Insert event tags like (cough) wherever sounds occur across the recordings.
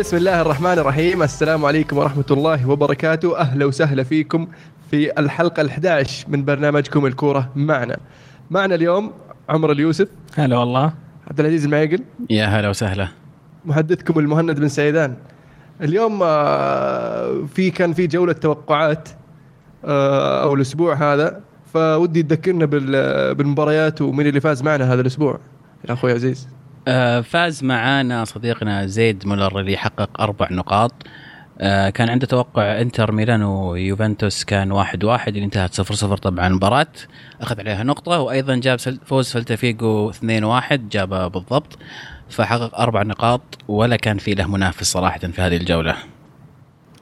بسم الله الرحمن الرحيم السلام عليكم ورحمة الله وبركاته أهلا وسهلا فيكم في الحلقة ال11 من برنامجكم الكورة معنا معنا اليوم عمر اليوسف هلا والله عبد العزيز المعيقل يا هلا وسهلا محدثكم المهند بن سيدان اليوم في كان في جولة توقعات أو الأسبوع هذا فودي تذكرنا بال- بالمباريات ومين اللي فاز معنا هذا الأسبوع يا أخوي عزيز فاز معانا صديقنا زيد مولر اللي حقق أربع نقاط. آه، كان عنده توقع إنتر ميلان ويوفنتوس كان واحد واحد اللي انتهت صفر صفر طبعا المباراة أخذ عليها نقطة وأيضا جاب فوز فلتفيجو 2 واحد جابه بالضبط. فحقق أربع نقاط ولا كان في له منافس صراحة في هذه الجولة.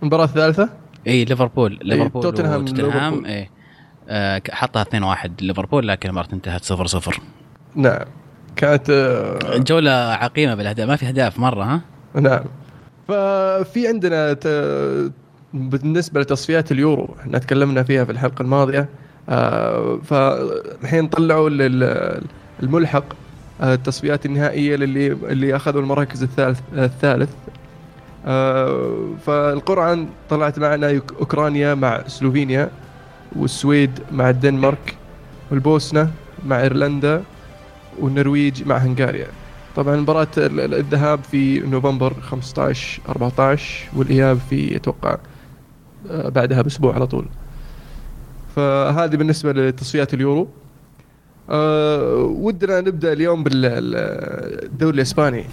المباراة الثالثة؟ إي ليفربول. ليفربول توتنهام ليفربول. إي. آه، حطها 2 1 ليفربول لكن المباراة انتهت 0 0 نعم. كانت آه، جولة عقيمة بالأهداف ما في أهداف مرة ها؟ نعم. ففي عندنا ت... بالنسبة لتصفيات اليورو إحنا تكلمنا فيها في الحلقة الماضية آه، فالحين طلعوا لل- الملحق آه، التصفيات النهائية للي اللي أخذوا المراكز الثالث الثالث. فالقرعة طلعت معنا أوكرانيا مع سلوفينيا والسويد مع الدنمارك والبوسنة مع إيرلندا والنرويج مع هنغاريا. طبعا مباراة ال- ال- الذهاب في نوفمبر 15 14 والإياب في أتوقع آه، بعدها بأسبوع على طول. فهذه بالنسبة لتصفيات اليورو. أه ودنا نبدأ اليوم بالدوري الإسباني.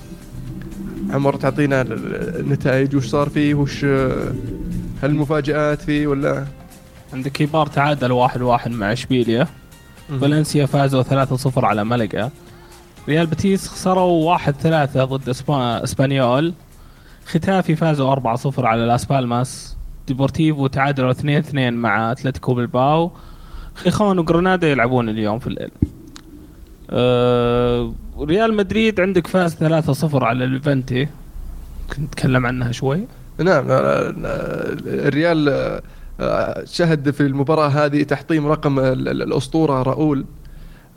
عمر تعطينا ال- ال- النتائج وش صار فيه؟ وش آه، هل المفاجآت فيه ولا؟ عندك إيبار تعادل واحد واحد مع إشبيليا. فالنسيا فازوا 3-0 على ملقا. ريال بتيس خسروا 1-3 ضد اسبا... إسبانيول. ختافي فازوا 4-0 على لاس بالماس. ديبورتيفو تعادلوا 2-2 مع أتلتيكو بالباو خيخون وجرنادا يلعبون اليوم في الليل. أه... ريال مدريد عندك فاز 3-0 على اليوفنتي كنت نتكلم عنها شوي. نعم الريال شهد في المباراة هذه تحطيم رقم ال- ال- الأسطورة راؤول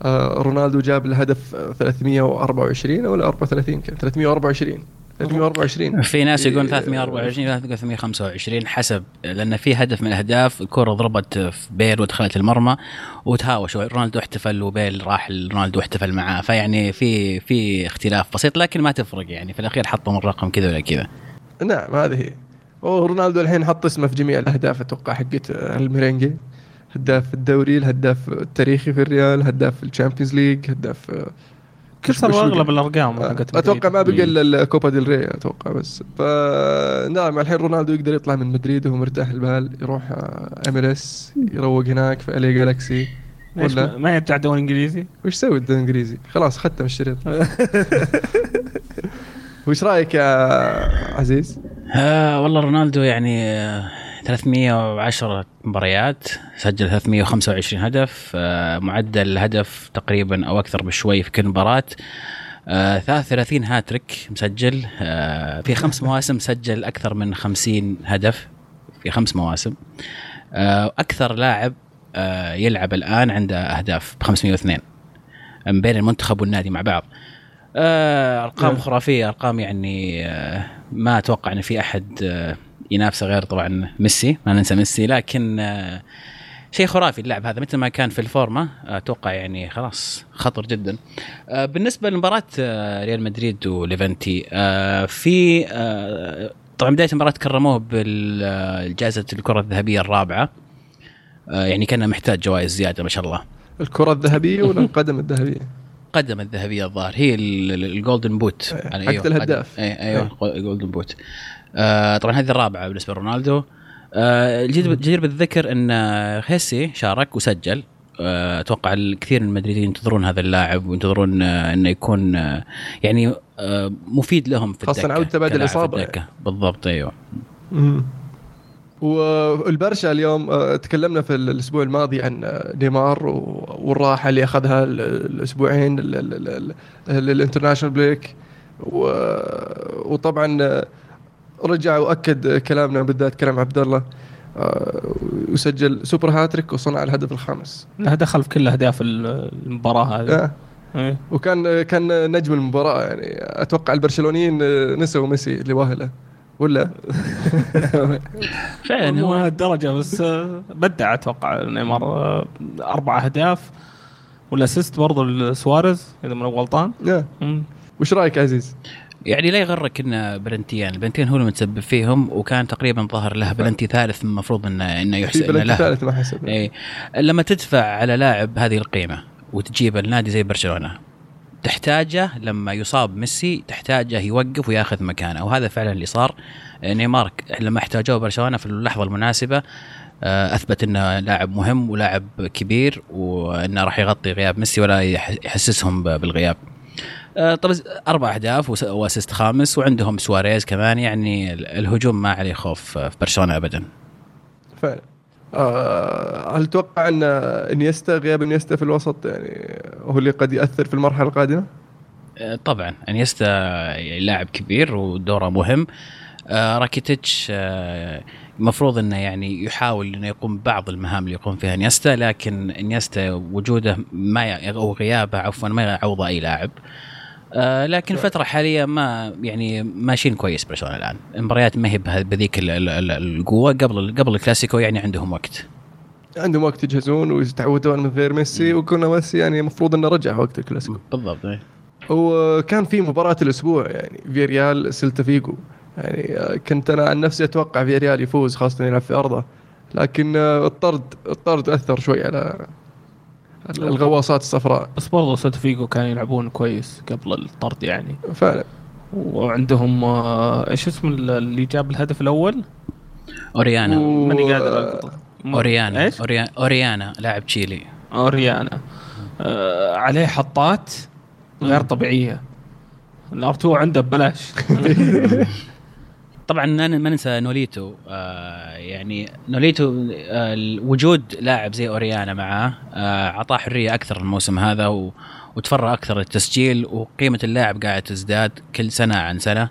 آه، رونالدو جاب الهدف آه، 324 ولا 34 كان 324 324 في ناس يقولون إيه، 324 ناس يقولون 325 حسب لأن في هدف من الأهداف الكره ضربت في بيل ودخلت المرمى وتهاوش رونالدو احتفل وبيل راح رونالدو احتفل معاه. فيعني في في اختلاف بسيط لكن ما تفرق يعني. في الأخير حطوا من رقم كذا ولا كذا. نعم هذه هي. ورونالدو الحين حط اسمه في جميع الأهداف أتوقع حقت آه، الميرينجي هداف الدوري الهداف التاريخي في الريال هداف ال Champions League هداف آه، بقى؟ اغلب الأرقام آه، حقت أتوقع ما. بقى إلا الكوبا ديل ري أتوقع بس فنعم الحين رونالدو يقدر يطلع من مدريد وهو مرتاح البال يروح MLS يروق هناك في LA Galaxy ولا ما- ما يرجع دوري إنجليزي؟ وش سوي الدوري الإنجليزي؟ خلاص ختم الشريط (laughs) وش رأيك يا عزيز؟ آه والله رونالدو يعني آه، 310 مباريات سجل 325 هدف آه معدل هدف تقريبا أو أكثر بشوي في كل مباراة. آه 33 هاتريك مسجل آه في خمس (laughs) مواسم سجل أكثر من 50 هدف في خمس مواسم. آه أكثر لاعب آه يلعب الآن عنده أهداف ب 502 من بين المنتخب والنادي مع بعض. آه أرقام نعم. خرافية أرقام يعني آه ما أتوقع إن في أحد آه ينافسه غير طبعا ميسي ما ننسى ميسي لكن آه شيء خرافي اللاعب هذا متى ما كان في الفورمة أتوقع يعني خلاص خطر جدا آه بالنسبة لمباراة آه ريال مدريد وليفنتي آه في آه طبعا بداية المباراة كرموه بالجائزة الكرة الذهبية الرابعة آه يعني كان محتاج جوائز زيادة ما شاء الله الكرة الذهبية ولا (laughs) القدم الذهبية؟ قدم الذهبية الظاهر. هي ال- ال- ال Golden Boot حقت الهداف. أي أيوه ال Golden Boot آه طبعا هذه الرابعة بالنسبة لرونالدو. آه الجدير بالذكر إن خيسي شارك وسجل. آه، أتوقع الكثير من المدريدين ينتظرون هذا اللاعب وينتظرون آه، إنه يكون آه، يعني مفيد لهم في خاصة الدكة عودته بعد الدكة. بالضبط أيوه. والبرشا اليوم آه، تكلمنا في الأسبوع الماضي عن آه، نيمار والراحة اللي أخذها ال- الأسبوعين ال- ال- ال- ال- ال international break. وطبعا آه، رجع وأكد كلامنا بالذات كلام عبد الله وسجل super hat-trick وصنع الهدف الخامس. له دخل في كل أهداف ال- المباراة هذه. آه، إيه. وكان كان نجم المباراة يعني. أتوقع البرشلونيين نسوا ميسي اللي وأهله ولا؟ فعلا مو هالدرجة بس آه، بدع أتوقع نيمار آه، أربع أهداف وال assist برضه لسواريز إذا من غلطان. وش رأيك عزيز؟ يعني لا يغرك إن بلنتيان. البلنتيان هو المتسبب فيهم وكان تقريبا ظهر له بلنتي ثالث المفروض انه إنه يحسب إنه بلنتي له. ثالث ما حسب. اي لما تدفع على لاعب هذه القيمة وتجيب النادي زي برشلونة تحتاجه لما يصاب ميسي تحتاجه يوقف وياخذ مكانه وهذا فعلا اللي صار نيمار لما احتاجوه برشلونة في اللحظة المناسبة آه، أثبت إنه لاعب مهم ولاعب كبير وإنه راح يغطي غياب ميسي ولا يح- يحسسهم بالغياب. آه، طب أربع أهداف و assist خامس وعندهم سواريز كمان يعني ال- الهجوم ما عليه خوف في برشلونة ابدا. فعلا هل تتوقع أن إنيستا غياب إنيستا في الوسط يعني هو اللي قد يأثر في المرحلة القادمة؟ آه، طبعا. إنيستا لاعب كبير ودوره مهم. آه، راكيتيتش آه، المفروض إنه يعني يحاول إنه يقوم ببعض المهام اللي يقوم فيها إنيستا لكن إنيستا وجوده ما أو غيابه عفوا ما يعوض أي لاعب. آه، لكن الفترة الحالية ما يعني ماشيين كويس برشلونة الآن، المباريات ما هي بذيك ال- ال- ال- القوة. قبل قبل الكلاسيكو يعني عندهم وقت. عندهم وقت يجهزون ويتعودون من غير ميسي ويمكن ميسي يعني المفروض إنه رجع وقت الكلاسيكو. بالضبط إيه. وكان في مباراة الأسبوع يعني فيريال سيلتا فيجو. يعني آه، كنت أنا عن نفسي أتوقع فيريال يفوز خاصة يلعب في أرضه. لكن آه، الطرد الطرد أثر شوي على الغواصات الصفراء. بس برضه سيلتا فيجو كانوا يلعبون كويس قبل الطرد يعني. فعلا. وعندهم آه، إيش اسم اللي جاب الهدف الأول؟ أوريانا. و- ماني قادر. م- أوريانا. إيش؟ أوريانا لاعب تشيلي. أوريانا. آه عليه حطات غير طبيعية. الأرتو عنده ببلاش. (laughs) طبعا ما ننسى نوليتو آه يعني نوليتو آه وجود لاعب زي أوريانا معاه آه اعطاه حرية أكثر الموسم هذا و وتفرغ أكثر للتسجيل وقيمة اللاعب قاعدة تزداد كل سنة عن سنة.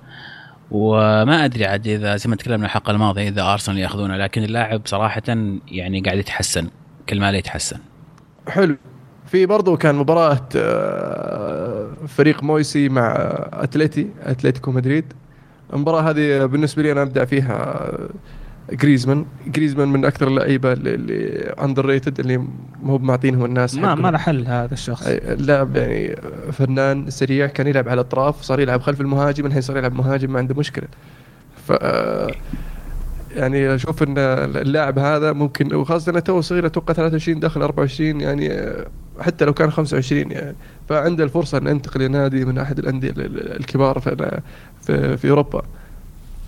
وما أدري عاد إذا زي ما تكلمنا الحلقة الماضية إذا أرسنال يأخذونه لكن اللاعب صراحة يعني قاعد يتحسن كل ما له يتحسن. حلو. في برضو كان مباراة آه، فريق مويسي مع أتلتي أتلتيكو مدريد. المباراة هذه بالنسبة لي أنا أبدع فيها جريزمان جريزمان من أكثر اللعيبة اللي- اللي أندر ريتد اللي مو معطينهم الناس ما. ما له حل هذا الشخص. اللاعب يعني فنان سريع كان يلعب على الأطراف صار يلعب خلف المهاجم الحين صار يلعب مهاجم ما عنده مشكلة. ف يعني أشوف إن اللاعب هذا ممكن وخاصة إنه تو صغير أتوقع 23 داخل 24 يعني حتى لو كان 25 يعني فعنده الفرصة انه ينتقل لنادي من أحد الأندية ال- ال- الكبار في في, في أوروبا.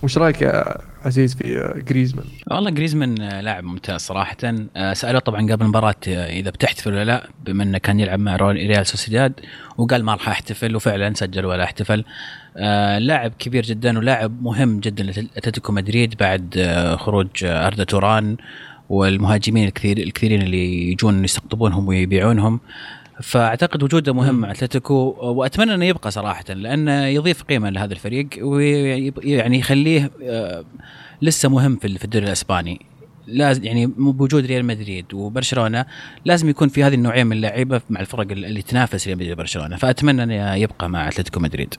وش رأيك يا عزيز في جريزمان؟ والله جريزمان آه، لاعب ممتاز صراحة. آه، سألوه طبعا قبل المباراة آه، إذا بتحتفل ولا لا بما أنه كان يلعب مع ريال سوسيداد وقال ما راح أحتفل وفعلا سجل ولا احتفل. آه، لاعب كبير جدا ولاعب مهم جدا لأتلتيكو مدريد بعد آه، خروج آه، أردا توران والمهاجمين الكثير الكثيرين اللي يجون يستقطبونهم ويبيعونهم. فأعتقد وجوده مهم مع أتلتيكو وأتمنى أنه يبقى صراحة لأنه يضيف قيمة لهذا الفريق ويعني يخليه آه، لسه مهم في الدوري الأسباني. لازم يعني بوجود ريال مدريد وبرشلونة لازم يكون في هذه النوعية من اللعيبة مع الفرق اللي تنافس ريال مدريد وبرشلونة. فأتمنى أنه يبقى مع أتلتيكو مدريد.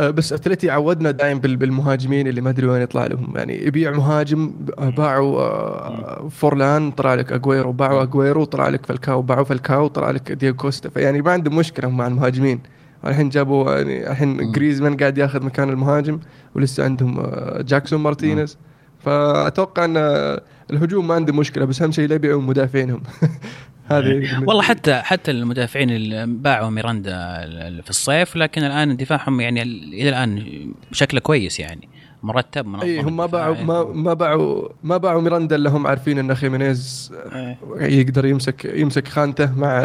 بس اتلتي عودنا بال- بالمهاجمين اللي ما أدري وين يطلع لهم. يعني يبيع مهاجم ب- باعوا آه، فورلان طلع لك اجويرو باعوا اجويرو طلع لك فالكاو باعوا فالكاو طلع لك دييغو كوستا. فيعني ما عندهم مشكلة مع المهاجمين. الحين جابوا يعني الحين جريزمان قاعد ياخذ مكان المهاجم ولسه عندهم آه، جاكسون مارتينيز. فأتوقع إن آه، الهجوم ما عندهم مشكلة بس أهم شيء لا يبيعوا مدافعينهم. (laughs) هذه والله حتى حتى المدافعين اللي باعوا ميراندا في الصيف لكن الآن دفاعهم يعني إلى الآن شكله كويس يعني مرتب منظم اي هم ما. باعوا ما ما باعوا ما باعوا ميراندا الا هم عارفين إن خيمينيز إيه. يقدر يمسك يمسك خانته مع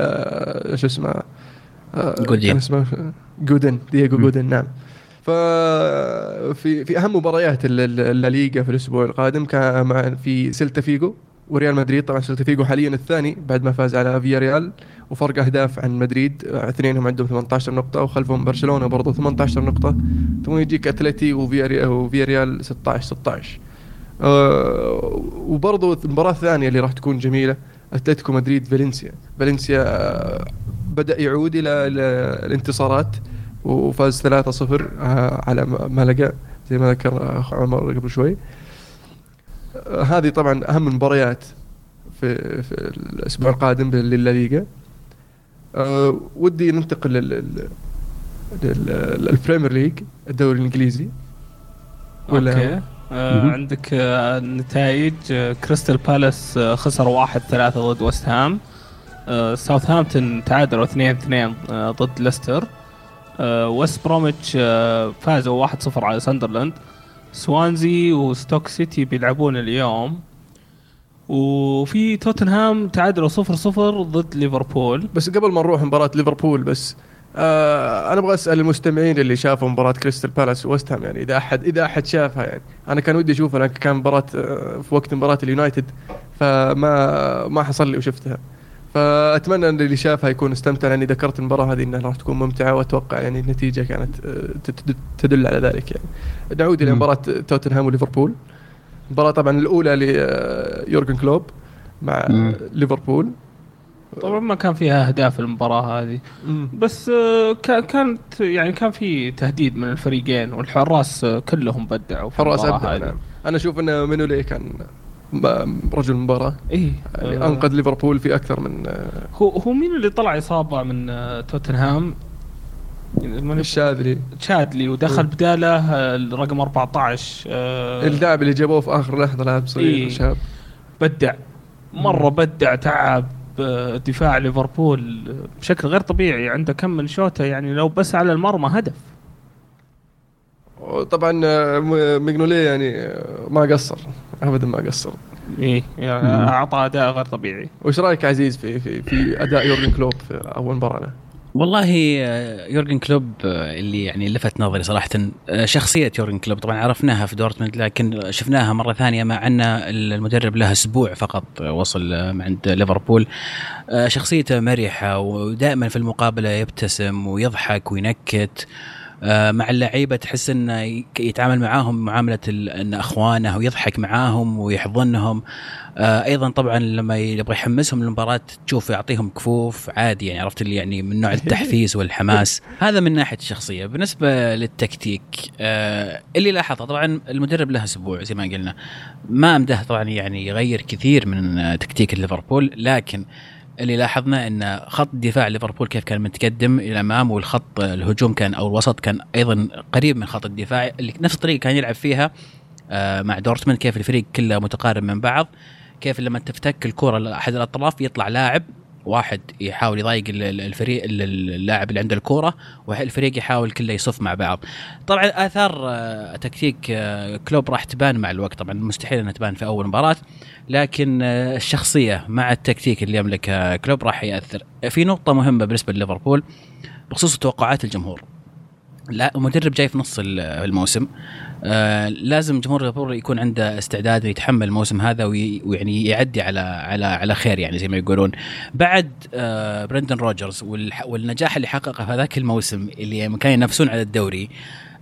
شو اسمه جودين. اسمه جودين دييغو جودين نعم ففي في أهم مباريات ال- ال- الليغا في الأسبوع القادم كان في سيلتا فيجو وريال مدريد طبعا سيلتا حاليا الثاني بعد ما فاز على فياريال وفرق أهداف عن مدريد اثنينهم عندهم 18 نقطة وخلفهم برشلونة برضه 18 نقطة. ثم يجيك أتلتي وفياريال, وفياريال 16 16 آه، وبرضه المباراة الثانية اللي راح تكون جميلة أتلتيكو مدريد فالنسيا. فالنسيا آه، بدأ يعود إلى الانتصارات وفاز 3-0 آه، على م- مالاجا زي ما ذكر أخوي عمر قبل شوي. آه، هذه طبعا أهم المباريات في في الأسبوع القادم للليغا. أه ودي ننتقل لل لل Premier League الدوري الإنجليزي. ولا؟ okay. آه عندك آه نتائج آه كريستال بالاس آه خسر واحد ثلاثة ضد وست هام. آه ساوثهامبتون تعادلوا 2 2 آه ضد ليستر. آه ويست بروميتش آه فازوا 1-0 على ساندرلاند. سوانزي وستوك سيتي بيلعبون اليوم. وفي توتنهام تعادلوا 0 0 ضد ليفربول. بس قبل ما نروح مباراة ليفربول بس آه أنا أبغى أسأل المستمعين اللي شافوا مباراة كريستال بالاس وست هام يعني إذا احد إذا أحد شافها يعني. أنا كان ودي أشوفها لكن كان مباراة آه في وقت مباراة اليونايتد فما ما حصل لي وأشوفها. فأتمنى أن اللي شافها يكون استمتع لأني ذكرت المباراة هذه إنها راح تكون ممتعة وأتوقع يعني النتيجة كانت آه، تدل على ذلك يعني. نعود إلى مباراة توتنهام وليفربول. المباراه طبعا الأولى ليورجن كلوب مع مم. ليفربول. طبعا ما كان فيها أهداف المباراة هذه. بس آه، كانت يعني كان في تهديد من الفريقين والحراس كلهم بدعوا فالحراس أبدعوا نعم. أنا أشوف إن منولي كان رجل مباراة. إيه. يعني أنقذ ليفربول في أكثر من آه، هو هو مين اللي طلع إصابة من آه، توتنهام؟ الشاذلي شادلي ودخل بداله الرقم 14 اللاعب اللي جابوه في آخر لحظة لاعب صغير إيه. شاب بدع. مرة بدع تعب دفاع ليفربول بشكل غير طبيعي. عنده كم من شوطة يعني لو بس على المرمى هدف. طبعا آه، مينيوليه يعني آه، ما قصر ابدا ما قصر. إيه أعطى أداء غير طبيعي. وش رأيك عزيز في في في أداء يورجن كلوب في أول مباراة له؟ والله آه، يورجن كلوب اللي يعني لفت نظري صراحة شخصية يورجن كلوب. طبعا عرفناها في دورتموند لكن شفناها مرة ثانية مع أن المدرب له أسبوع فقط وصل عند ليفربول. شخصيته مرحة ودائما في المقابلة يبتسم ويضحك وينكت. مع اللعيبة تحس إنه يتعامل معاهم معاملة إن أخوانه ويضحك معاهم ويحضنهم. آه أيضا طبعا لما يبغى يحمسهم للمباراة تشوف يعطيهم كفوف عادي يعني عرفت اللي يعني من نوع التحفيز والحماس. (laughs) هذا من ناحية الشخصية. بالنسبة للتكتيك آه اللي لاحظه طبعا المدرب له أسبوع زي ما قلنا. ما أمده طبعا يعني يغير كثير من تكتيك ليفربول لكن اللي لاحظنا إن خط دفاع ليفربول كيف كان متقدم إلى الامام والخط الهجوم كان أو الوسط كان أيضا قريب من خط الدفاع اللي نفس الطريقة كان يلعب فيها آه، مع دورتموند. كيف الفريق كله متقارب من بعض كيف لما تفتك الكرة لأحد الأطراف يطلع لاعب واحد يحاول يضايق الفريق اللاعب اللي عنده الكورة والفريق يحاول كله يصف مع بعض. طبعا آثار آه، تكتيك آه، كلوب راح تبان مع الوقت. طبعا مستحيل إنها تبان في أول مباراة لكن آه، الشخصية مع التكتيك اللي يملكه كلوب راح يأثر. في نقطة مهمة بالنسبة لليفربول بخصوص توقعات الجمهور. لا مدرب جاي في نص الموسم. آه لازم جمهور ليفربول يكون عنده استعداد يتحمل الموسم هذا ويعني يعدي على على على خير يعني زي ما يقولون. بعد آه برندن روجرز والنجاح اللي حققه في هذاك الموسم اللي كانوا ينافسون على الدوري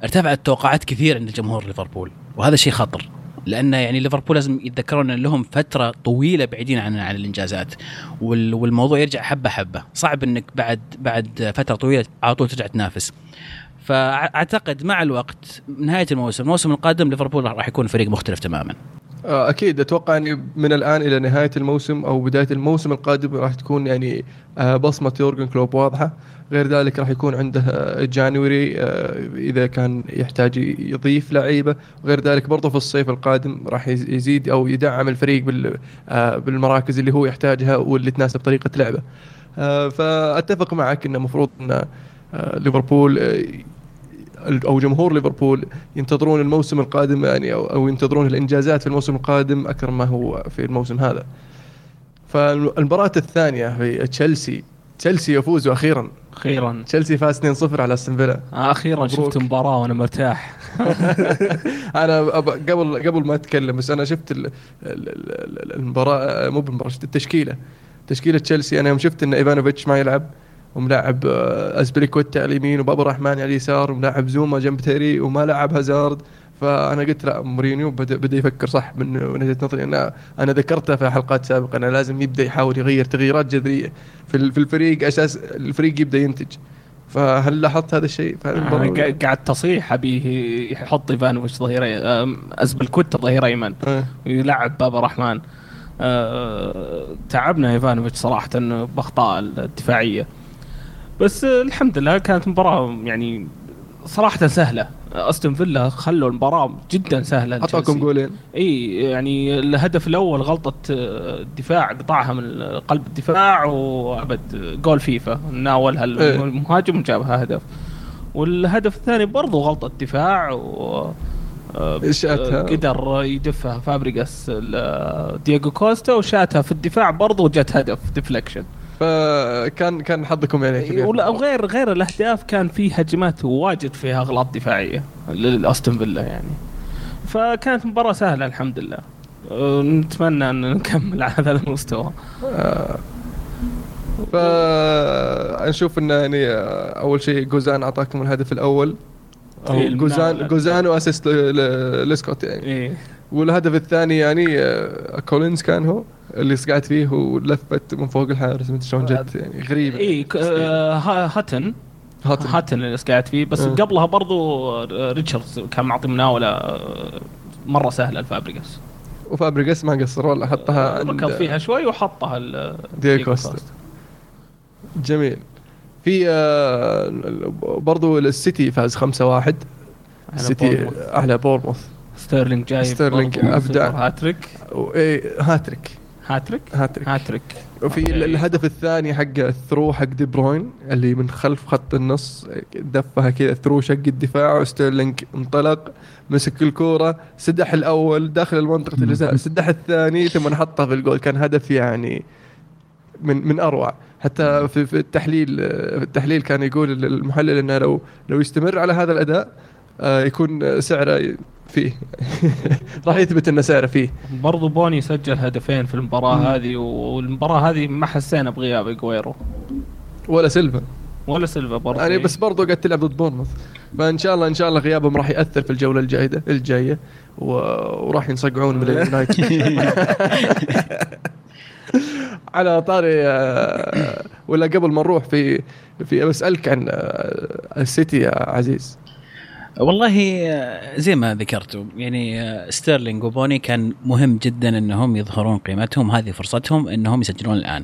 ارتفعت توقعات كثير عند جمهور ليفربول وهذا شيء خطر لأن يعني ليفربول لازم يتذكرون إن لهم فترة طويلة بعيدين عن عن الإنجازات والموضوع يرجع حبة حبة صعب إنك بعد بعد فترة طويلة على طول ترجع تنافس. فأعتقد مع الوقت نهاية الموسم الموسم القادم ليفربول راح يكون فريق مختلف تماما. آه، أكيد أتوقع إني من الآن إلى نهاية الموسم أو بداية الموسم القادم راح تكون يعني آه، بصمة يورجن كلوب واضحة. غير ذلك راح يكون عنده جانوري آه، إذا كان يحتاج يضيف لعيبة. وغير ذلك برضه في الصيف القادم راح يزيد أو يدعم الفريق بالمراكز اللي هو يحتاجها واللي تناسب طريقة لعبه. فأتفق معك إنه المفروض إن ليفربول أو جمهور ليفربول ينتظرون الموسم القادم يعني أو, أو ينتظرون الإنجازات في الموسم القادم أكثر ما هو في الموسم هذا. فالمباراة الثانية في تشيلسي تشيلسي يفوز أخيرا. أخيرا. تشيلسي فاز 2-0 على أستون فيلا. آه أخيرا مبروك. شفت مباراة وأنا مرتاح. (laughs) أنا قبل قبل ما أتكلم بس أنا شفت المباراة مو بالمباراة شفت التشكيلة. تشكيلة تشيلسي أنا يوم شفت إن إيفانوفيتش ما يلعب وملاعب آه، ازبريكوتا على اليمين وبابا الرحمن على اليسار وملاعب زوما جنب تيري وما لعب هازارد. فأنا قلت لا مورينيو بدا, بدا يفكر صح من وجهة نظري. أنا أنا ذكرتها في حلقات سابقة أنه لازم يبدأ يحاول يغير تغييرات جذرية في في الفريق أساس الفريق يبدأ ينتج. فهل لاحظت هذا الشيء؟ قا- قاعد تصيح ابيه يحط ايفانوفيتش ظهير أم، ازبلكوتا ظهير ايمن إيه. ويلعب بابا رحمن أه، تعبنا ايفانوفيتش صراحة بأخطاء الدفاعية. بس الحمد لله كانت مباراة يعني صراحة سهلة أستون فيلا خلوا المباراة جدا سهلة اعطاكم. جولين إي يعني الهدف الأول غلطة الدفاع قطعها من قلب الدفاع وأبد جول فيفا ناولها. المهاجم وجابها هدف والهدف الثاني برضو غلطة دفاع و آه، شاتها. قدر يدفها فابريجاس دييغو كوستا وشاتها في الدفاع برضو جت هدف deflection فكان كان حظكم يعني كبير. ولا وغير غير الاهداف كان في هجمات واجد فيها أغلاط دفاعية لأستون فيلا يعني. فكانت مباراة سهلة الحمد لله. أه، نتمنى أن نكمل على هذا المستوى. فنشوف انه يعني أول شيء جوزان أعطاكم الهدف الأول. إيه، جوزان المناولة. جوزان و assist لسكوت يعني. إيه. والهدف الثاني يعني آه، كولينز كان هو اللي صقعت فيه ولفت من فوق الحارس ما شلون جت يعني غريبه ك- آه، ها- هاتن هاتن. هاتن اللي قاعد فيه بس آه. قبلها برضو آه، ريتشاردز كان معطي مناوله آه، مرة سهله لفابريجاس وفابريجاس ما قصر والله حطها ركض فيها شوي وحطها ل- دييغو كوستا. جميل في آه، برضو السيتي فاز 5-1 على السيتي. على بورموث ستيرلينج جاي ستيرلينج. super hat-trick. وايه hat-trick. hat-trick؟ hat-trick. hat-trick. وفي. ال- الهدف الثاني حق ال through حق دي بروين اللي من خلف خط النص دفها كذا through شق الدفاع وستيرلينج انطلق مسك الكورة سدح الأول داخل منطقه الجزاء سدح الثاني ثم حطها في الجول. كان هدف يعني من من أروع. حتى في, في التحليل في التحليل كان يقول المحلل إنه لو لو يستمر على هذا الأداء آه، يكون سعره فيه (laughs) راح يثبت ان سعره فيه. برضو بوني سجل هدفين في المباراة هذه والمباراة هذه ما حسينا بغياب اجويرو ولا سيلفا. ولا سيلفا برضو. يعني بس برضو قاعد تلعب ضد بورنموث. فإن شاء الله إن شاء الله غيابهم راح يأثر في الجولة الجايه الجاية و... وراح ينصقعون من (laughs) اليونايتد. (laughs) على طاري آه، ولا قبل ما نروح في في بسالك عن آه، السيتي يا عزيز. والله آه، زي ما ذكرتوا يعني آه، ستيرلينج وبوني كان مهم جدا إنهم يظهرون قيمتهم. هذه فرصتهم إنهم يسجلون الآن.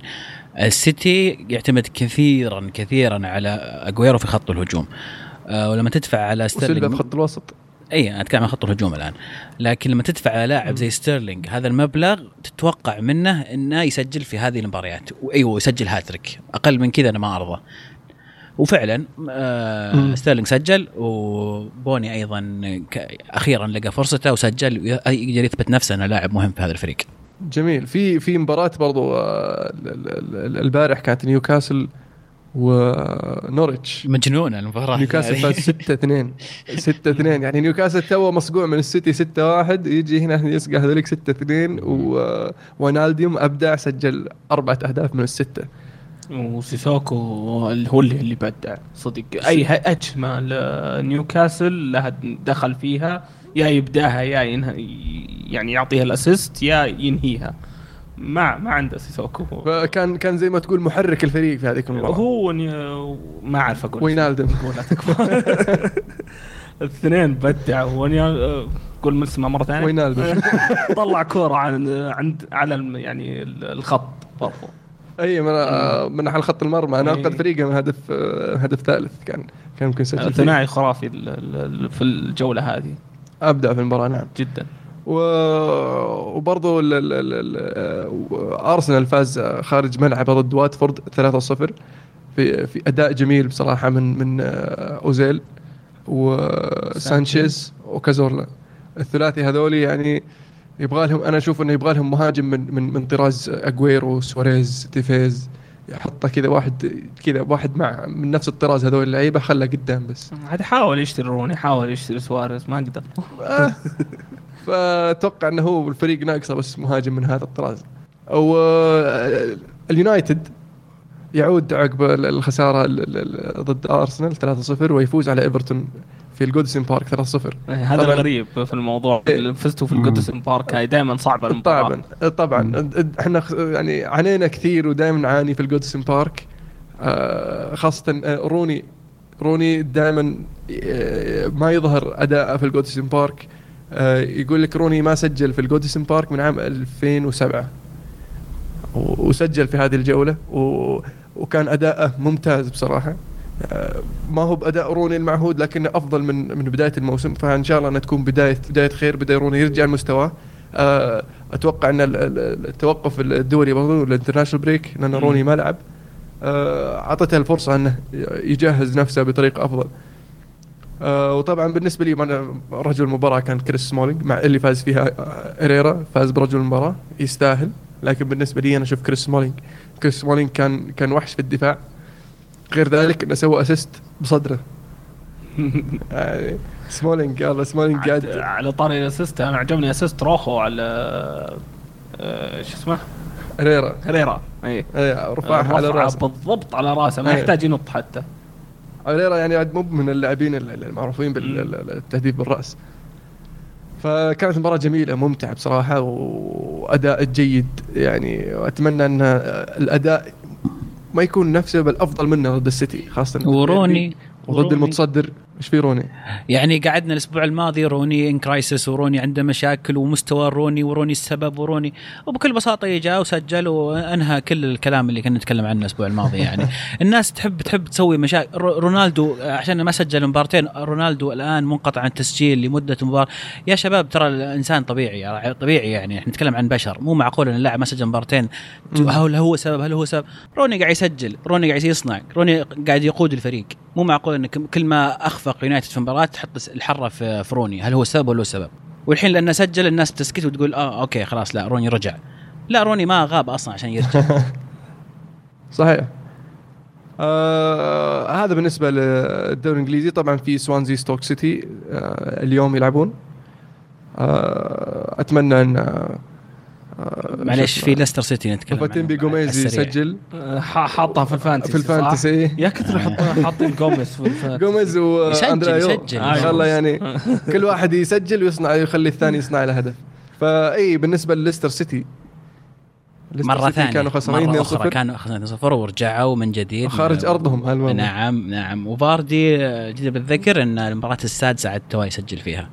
السيتي يعتمد كثيرا كثيرا على اجويرو في خط الهجوم. آه، ولما تدفع على ستيرلينج في خط الوسط؟ إي أنا أتكلم عن خط الهجوم الآن. لكن لما تدفع على لاعب زي ستيرلينج هذا المبلغ تتوقع منه إنه يسجل في هذه المباريات. وايوه يسجل هاتريك. أقل من كذا أنا ما أرضى. وفعلا آه. ستيرلينج سجل وبوني أيضا أخيرا لقى فرصته وسجل يقدر يثبت نفسه إنه لاعب مهم في هذا الفريق. جميل. في في مباراة برضو آه، ال- ال- ال- البارح كانت نيوكاسل ونوريتش مجنونة المباراة. نيوكاسل هذه. فاز 6 2 6 2 يعني نيوكاسل تو مصقوع من السيتي 6 1 يجي هنا يصقع هذوليك 6 2 و... ونالديوم ابدع سجل أربعة أهداف من الستة. وسيسوكو اللي هو اللي اللي بدع. صدق. أي هجمه لنيوكاسل لها دخل فيها يا يبداها يا ينهي يعني يعطيها ال assist يا ينهيها. ما ما عنده سيسوكو فكان كان زي ما تقول محرك الفريق في هذيك المباراة. هو ما أعرف أقول وينالدم (laughs) الاثنين (laughs) بدع. ونيا قول من اسمه مرة ثانية. وينالدم (laughs) طلع كورة عن عند على الم- يعني الخط. برضو. أي من من على خط المرمى. ناقد إيه. فريقه من هدف هدف ثالث. كان كان ممكن يسجل فيه. ثنائي خرافي في الجولة هذه. ابدع في المباراة نعم. جدا. و... وبرضه ال... ال... ال... ال... أرسنال فاز خارج ملعبه ضد واتفورد 3-0 في في أداء جميل بصراحة من من أوزيل وسانشيز وكازورلا. الثلاثي هذولي يعني يبغى لهم أنا أشوف إنه يبغى لهم مهاجم من من من طراز أجويرو سواريز تيفيز يحطه كذا واحد كذا واحد مع من نفس الطراز هذول اللعيبة خله قدام بس. عاد حاول يشتري روني حاول يشتري سواريز ما قدر. آه. (laughs) فأتوقع إنه هو الفريق ناقصه بس مهاجم من هذا الطراز. أو آه، اليونايتد يعود عقب الخسارة ال- ال- ضد أرسنال 3-0 ويفوز على إيفرتون في الجودسون بارك 3-0 هذا طبعاً. الغريب في الموضوع إيه. اللي فزتوا في الجوديسون بارك هاي دائما صعبة المباراة. طبعا طبعا. إحنا يعني عانينا كثير ودائما نعاني في الجودسون بارك. آه، خاصة آه، روني. روني دائما ما يظهر اداءه في الجوديسون بارك. آه، يقول لك روني ما سجل في الجوديسون بارك من عام 2007 و- وسجل في هذه الجولة. وكان أداءه ممتاز بصراحة. آه، ما هو بأداء روني المعهود لكنه أفضل من من بداية الموسم. فإن شاء الله أنها تكون بداية بداية خير بدا روني يرجع لمستواه أتوقع أن ال- ال- التوقف الدولي برضو ال international break لأن. روني ما لعب. آه، أعطته الفرصة أنه يجهز نفسه بطريقة أفضل. آه، وطبعا بالنسبة لي رجل المباراة كان كريس سمولينج مع اللي فاز فيها آه، إريرا فاز برجل المباراة يستاهل. لكن بالنسبة لي أنا أشوف كريس سمولينج كريس سمولينج كان كان وحش في الدفاع. غير ذلك إنه سوى assist بصدره. (laughs) يعني سمولينج يلا سمولينج قاعد. على طاري ال assist أنا عجبني assist روخو على آه، شو اسمه؟ اريرا هريرا اي إيه، رفعها على رفعها رأسه. بالضبط على رأسه ما أي. يحتاج ينط حتى. اريرا يعني عاد مو من اللاعبين ال- ال- المعروفين بالتهديف بالرأس. فكانت مباراة جميلة ممتعة بصراحة وأداء جيد يعني وأتمنى أن الأداء ما يكون نفسه بل أفضل منه ضد السيتي خاصة وروني وضد. المتصدر إيش في روني؟ يعني قعدنا الأسبوع الماضي روني in crisis وروني عنده مشاكل ومستوى روني وروني السبب وروني وبكل بساطة جاء وسجل وأنهى كل الكلام اللي كنا نتكلم عنه الأسبوع الماضي يعني. (laughs) الناس تحب تحب تسوي مشاكل رو- رونالدو عشان ما سجل مبارتين رونالدو الآن منقطع عن التسجيل لمدة مباراة. يا شباب ترى الإنسان طبيعي طبيعي يعني إحنا نتكلم عن بشر مو معقول إن اللاعب ما سجل مبارتين. هل هو سبب هل هو سبب؟ روني قاعد يسجل روني قاعد يصنع روني قاعد يقود الفريق. مو معقول انك كل ما اخفق يونايتد في مباراه تحط الحرة في في روني هل هو السبب ولا هو السبب والحين لأنه سجل الناس بتسكت وتقول آه okay خلاص لا روني رجع. لا روني ما غاب أصلا عشان يرجع (laughs) صحيح. آه هذا بالنسبة للدوري الإنجليزي. طبعا في سوانزي ستوك سيتي آه اليوم يلعبون. آه أتمنى أن آه معليش في ليستر سيتي نتكلم فاتيمبي عنه جوميز. يسجل. آه، ح- حاطها في الفانتسي في الفانتسي صح؟ يا كثر (laughs) حاطين جوميز في الفانتسي. جوميز يو. يسجل. ان شاء الله يعني (laughs) كل واحد يسجل ويصنع يخلي الثاني يصنع له هدف. فاي بالنسبة لليستر سيتي مرة ثانية كانوا خسرانين مرة 2-0 أخرى كانوا خسرانين 2-0 ورجعوا من جديد. خارج أرضهم هالمره نعم نعم. وفاردي جدير بالذكر إن المباراة السادسة على التوالي يسجل فيها.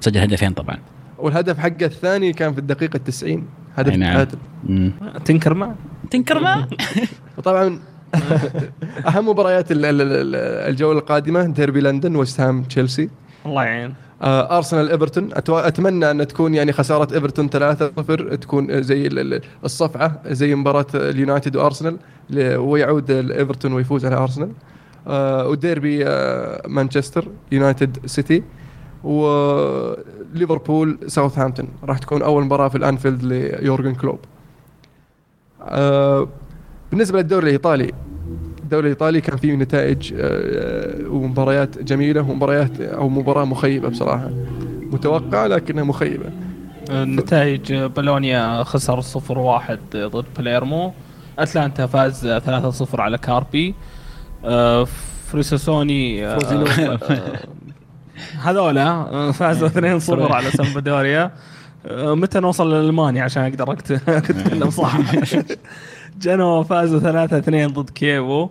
سجل هدفين طبعا. والهدف حقه الثاني كان في الدقيقة 90 هدف نعم. مم. تنكر معه تنكر ما؟ (laughs) وطبعا (laughs) أهم مباريات ال- ال- ال- الجولة القادمة ديربي لندن ويست هام تشيلسي. الله يعين. آه، أرسنال إيفرتون. أتمنى أن تكون يعني خسارة إيفرتون 3-0 تكون زي ال- ال- الصفعة زي مباراة اليونايتد وأرسنال ويعود الإيفرتون ويفوز على أرسنال. آه، وديربي آه، مانشستر يونايتد سيتي. وليفربول ساوثهامبتون. راح تكون أول مباراة في الأنفيلد ليورجن كلوب. آه، بالنسبة للدوري الإيطالي الدوري الإيطالي كان فيه نتائج آه، ومباريات جميلة ومباريات أو مباراة مخيبة بصراحة. متوقعه لكنها مخيبة. النتائج بولونيا خسر 0-1 ضد باليرمو أتلانتا فاز 3-0 على كاربي. آه، فروسينوني آه،. آه، (laughs) هذولا فازوا 2-0 على سامبدوريا. آه، متى نوصل لألمانيا؟ عشان أقدر أكت- أتكلم صح. (laughs) جنوا فازوا 3-2 ضد كيفو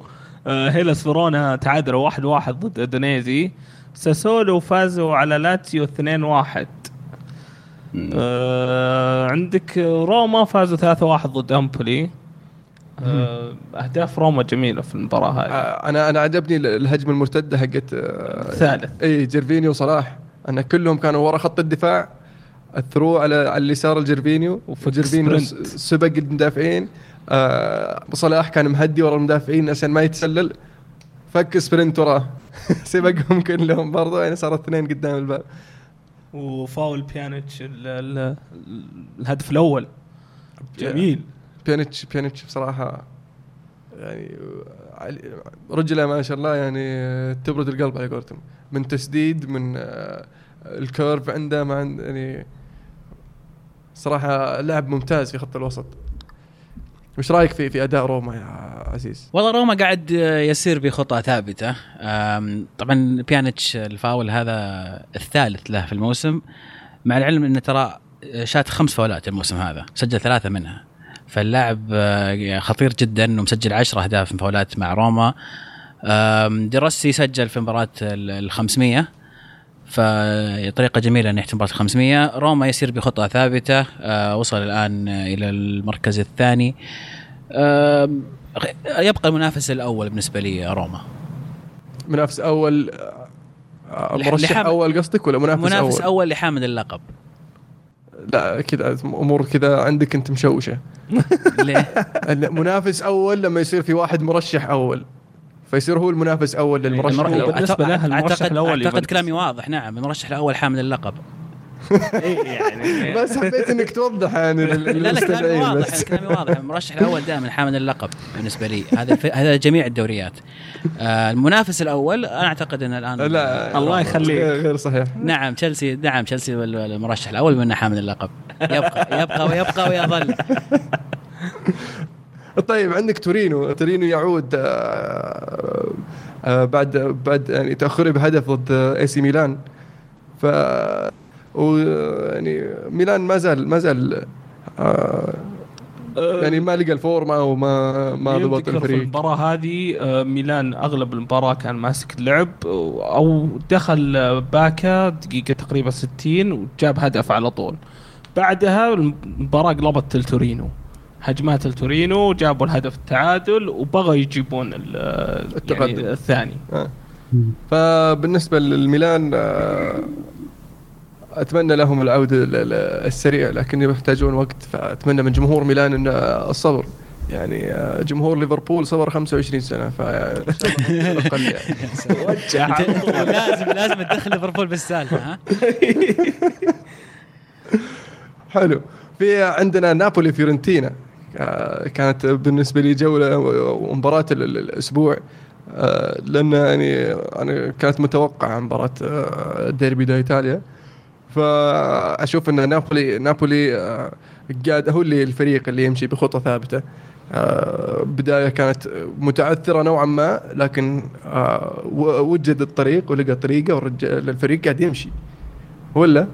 آه، هيلاس فيرونا تعادلوا 1-1 ضد ادونيزي ساسولو فازوا على لاتسيو 2-1 آه عندك روما فازوا 3-1 ضد أمبولي. أهداف روما جميلة في المباراة هذه. آه، أنا أنا عجبني ال- الهجمة المرتدة حقت آه، الثالث إي جيرفينيو وصلاح أن كلهم كانوا ورا خط الدفاع ال through على على اليسار الجيرفينيو وجيرفينيو سبق المدافعين. آه صلاح كان مهدي ورا المدافعين عشان ما يتسلل. فك sprint وراه. (laughs) سبقهم كلهم برضو يعني صاروا اثنين قدام الباب. وفاول بيانيتش ال- ال- الهدف الأول. جميل. بيانيتش بيانيتش بصراحة يعني رجله ما شاء الله يعني تبرد القلب على قولتهم. من تسديد من آه، ال curve عنده ما عند يعني صراحة لاعب ممتاز في خط الوسط. وش رأيك في في أداء روما يا عزيز؟ والله روما قاعد يسير بخطى ثابتة. طبعا بيانيتش الفاول هذا الثالث له في الموسم. مع العلم انه ترى شات خمس فاولات الموسم هذا سجل ثلاثة منها. فاللاعب آه، خطير جدا ومسجل 10 أهداف من فاولات مع روما. آم، ديروسي سجل في مباراة ال 500 فطريقة جميلة انه يحتم مباراة ال 500 روما يسير بخطه ثابتة. آه، وصل الآن إلى المركز الثاني. يبقى المنافس الأول بالنسبة لي روما. منافس أول آه، مرشح لحام- أول قصدك ولا منافس, منافس أول؟ أول لحامل اللقب. لا كذا أمور كذا عندك أنت مشوشة. (laughs) ليه؟ منافس أول لما يصير في واحد مرشح أول. فيصير هو المنافس أول للمرشح الأول. بالنسبة له المرشح اعتقد الأول أعتقد. كلامي واضح. نعم المرشح الأول حامل اللقب. يعني (laughs) بس حبيت إنك توضح يعني لا لا كلامي واضح بس. كلامي واضح. المرشح الأول دائما حامل اللقب بالنسبة لي. هذا هذا جميع الدوريات. آه، المنافس الأول أنا أعتقد إن الآن لا الله يخليك. غير صحيح. نعم تشيلسي نعم تشيلسي المرشح الأول بما حامل اللقب. يبقى يبقى ويبقى ويظل. (laughs) طيب عندك تورينو. تورينو يعود آه، آه، بعد بعد يعني تأخره بهدف ضد إي سي ميلان. ف و يعني ميلان ما زال ما زال آه، يعني ما لقى الفورمة وما ما ضبط تذكر في الفريق المباراة هذه آه، ميلان أغلب المباراة كان ماسك اللعب أو دخل آه، باكا دقيقة تقريبا 60 وجاب هدف على طول. بعدها المباراة قلبت لتورينو. هجمات التورينو جابوا الهدف التعادل وبغوا يجيبون ال- التقدم. يعني الثاني. آه. فبالنسبة للميلان آه، أتمنى لهم العوده السريع لكن يحتاجون وقت فأتمنى من جمهور ميلان إن الصبر. يعني آه، جمهور ليفربول صبر 25 سنة ف (laughs) يعني لازم لازم تدخل ليفربول بالسالفة ها؟ (laughs) حلو. في عندنا نابولي فيورنتينا آه، كانت بالنسبة لي جولة ومباراة ال- ال- الأسبوع آه، لأن يعني أنا كانت متوقعة مباراة الديربي دا إيطاليا. فأشوف إن نابولي نابولي آه، قاعد هو اللي الفريق اللي يمشي بخطة ثابتة. آه، بداية كانت متعثرة نوعا ما لكن آه، وجد الطريق ولقى طريقة والرجال الفريق قاعد يمشي. ولا؟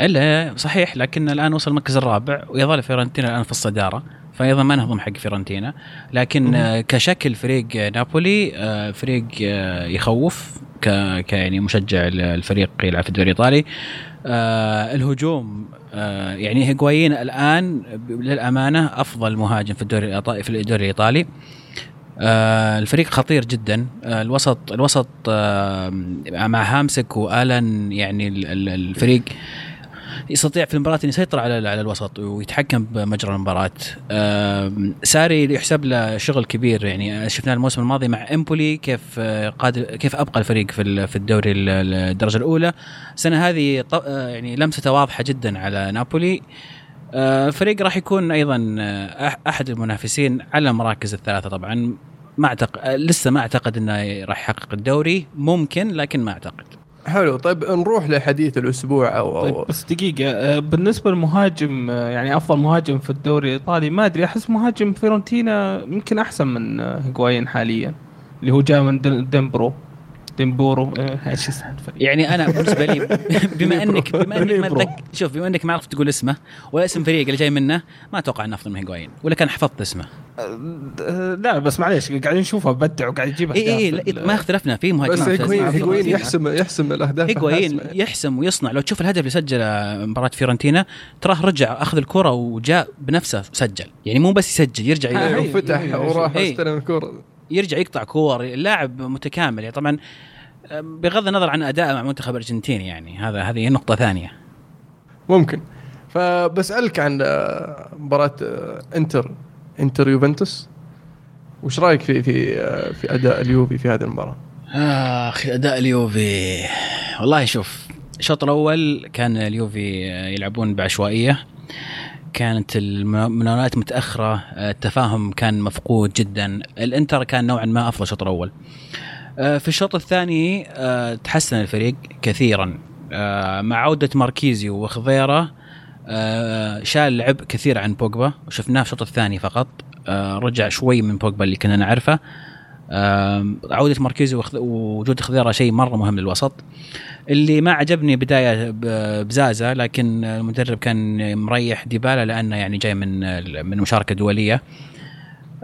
إلا صحيح لكن الآن وصل المركز الرابع ويظل فيورنتينا الآن في الصدارة فايضا ما نهضم حق فيورنتينا لكن آه، كشكل فريق نابولي فريق يخوف ك يعني مشجع ال- الفريق يلعب في الدوري الإيطالي. آه، الهجوم آه، يعني هيغوايين الآن للأمانة أفضل مهاجم في الدوري الإيطالي في الدوري الإيطالي. آه الفريق خطير جدا. آه الوسط الوسط آه مع هامسك وآلن يعني ال- ال- الفريق يستطيع في المباراة ان يسيطر على على الوسط ويتحكم بمجرى المباراة. آم، ساري يحسب له شغل كبير يعني شفناه الموسم الماضي مع إمبولي كيف آه، قادر كيف أبقى الفريق في في الدوري ال- ال- الدرجة الأولى. السنة هذه آه، يعني لمسته واضحة جدا على نابولي. آه، فريق راح يكون أيضا أحد المنافسين على المراكز الثلاثة طبعا ما اعتقد لسه ما أعتقد إنه راح يحقق الدوري ممكن لكن ما أعتقد. حلو. طيب نروح لحديث الأسبوع أو, طيب بس دقيقة. آه، بالنسبة للمهاجم آه، يعني أفضل مهاجم في الدوري الإيطالي ما أدري أحس مهاجم فيرونتينا يمكن أحسن من آه، هيغوايين حاليا اللي هو جاء من دن- ديمبرو. ديمبورو آه، إيش اسمه يعني أنا بالنسبة لي (laughs) بما انك بما إنك ما نيبرو. تذك- شوف بما إنك ما عرفت تقول اسمه ولا اسم فريق اللي جاي منه ما أتوقع إنه أفضل من هيغوايين ولا كان حفظت اسمه لا بس معليش قاعدين نشوفه بدع وقاعد يجيب اي اي أهداف لا، ما اختلفنا في مهاجمين بس هيغوين هيغوين. يحسم يحسم الأهداف الحاسمة. يحسم ويصنع لو تشوف الهدف اللي سجله مباراة فيورنتينا تراه رجع أخذ الكرة وجاء بنفسه سجل يعني مو بس يسجل يرجع آه، إيه، وراح. استلم الكرة يرجع يقطع كور اللاعب متكامل يعني. طبعا بغض النظر عن اداءه مع منتخب الارجنتين يعني هذا هذه نقطة ثانية. ممكن. فبسألك عن آه، مباراة آه، إنتر إنتر يوفنتوس. وش رأيك في في آه، في أداء اليوفي في هذه المباراة؟ آه أداء اليوفي والله شوف الشوط الأول كان اليوفي يلعبون بعشوائية. كانت المناولات متاخره التفاهم كان مفقود جدا. الإنتر كان نوعا ما أفضل الشوط الأول. آه، في الشوط الثاني آه، تحسن الفريق كثيرا. آه، مع عودة ماركيزيو وخضيرة آه، شال عبء كثير عن بوجبا. وشفناه في الشوط الثاني فقط. آه، رجع شوي من بوجبا اللي كنا نعرفه. آم، عودة ماركيزي ووجود خضيرة شيء مرة مهم للوسط. اللي ما عجبني بداية ب- بزازا لكن المدرب كان مريح ديبالا لأنه يعني جاي من من مشاركة دولية.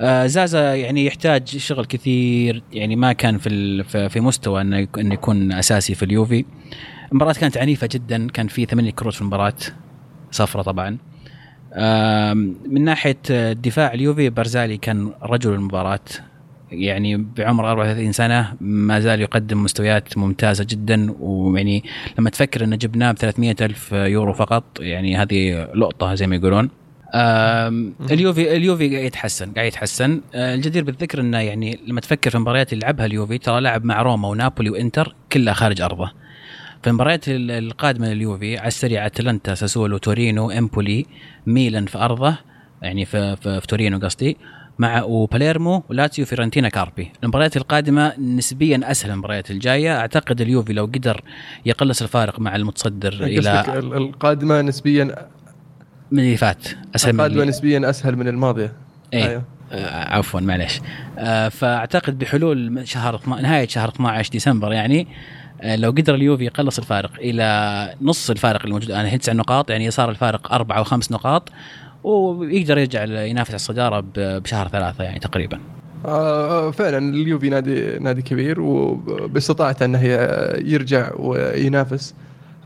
آه زازا يعني يحتاج شغل كثير يعني ما كان في في مستوى إنه إنه يكون أساسي في اليوفي. المباراة كانت عنيفة جدا كان في ثمانية كروت في المباراة صفرة طبعا. من ناحية آه، دفاع اليوفي برزالي كان رجل المباراة. يعني بعمر 34 سنة ما زال يقدم مستويات ممتازة جدا ويعني لما تفكر انه جبناه ب 300 ألف يورو فقط يعني هذه لقطة زي ما يقولون. اليوفي اليوفي قاعد يتحسن قاعد يتحسن. آه، الجدير بالذكر إنه يعني لما تفكر في المباريات اللي لعبها اليوفي ترى لعب مع روما ونابولي وإنتر كلها خارج أرضه. في المباريات ال- القادمة لليوفي على السريع أتلانتا ساسولو تورينو إمبولي ميلان في أرضه يعني في, في, في تورينو قصدي. مع وباليرمو ولاتسيو فيرنتينا كاربي. المباريات القادمة نسبيا أسهل المباريات الجاية. أعتقد اليوفي لو قدر يقلص الفارق مع المتصدر قصدك إلى ال- القادمة نسبيا من اللي فات أسهل من القادمة اللي- نسبيا أسهل من الماضية. إيه. أيوه. آه عفوا معلش آه فأعتقد بحلول شهر 12 نهاية شهر 12 ديسمبر يعني آه لو قدر اليوفي يقلص الفارق إلى نص الفارق الموجود. الان هي تسع نقاط يعني صار الفارق أربع أو خمس نقاط. ويقدر يرجع ينافس على الصدارة بشهر ثلاثة يعني تقريبا. آه فعلا اليوفي نادي نادي كبير وباستطاعته انه يرجع وينافس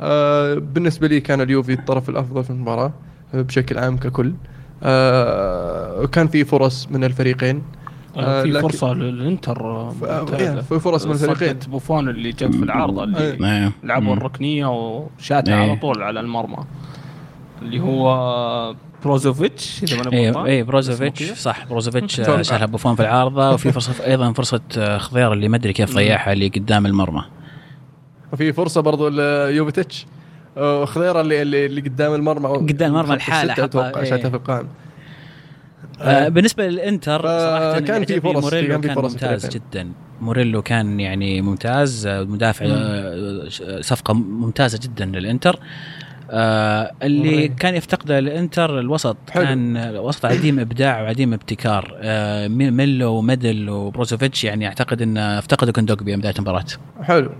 آه بالنسبة لي كان اليوفي الطرف الأفضل في المباراة بشكل عام ككل آه وكان في فرص من الفريقين في فرصة للإنتر في فرص من الفريقين صدة بوفون اللي جت في العارضة اللي. لعبوا مم. الركنية وشاتها إيه. على طول على المرمى اللي هو بروزوفيتش إذا ماني اي غلطان اي بروزوفيتش. صح بروزوفيتش. آه، شالها بوفون في العارضة وفي فرصة (laughs) أيضا فرصة آه، خضير اللي ما أدري كيف ضيعها اللي قدام المرمى. وفي فرصة برضو ليوفي آه، خضيره اللي اللي اللي قدام المرمى قدام المرمى الحالة أتوقع إيه. شاتها في القائم آه بالنسبة للإنتر ف- صراحة كان في فرص- موريلو كان فرص ممتاز. جدا موريلو كان يعني ممتاز آه، مدافع آه، صفقة ممتازة جدا للإنتر آه اللي موريلو. كان يفتقده الانتر الوسط حلو. كان وسط عديم إبداع وعديم ابتكار. آه مي- ميلو وميدل وبروزوفيتش يعني أعتقد إن افتقدوا كوندوجبي بداية المباراة. حلو.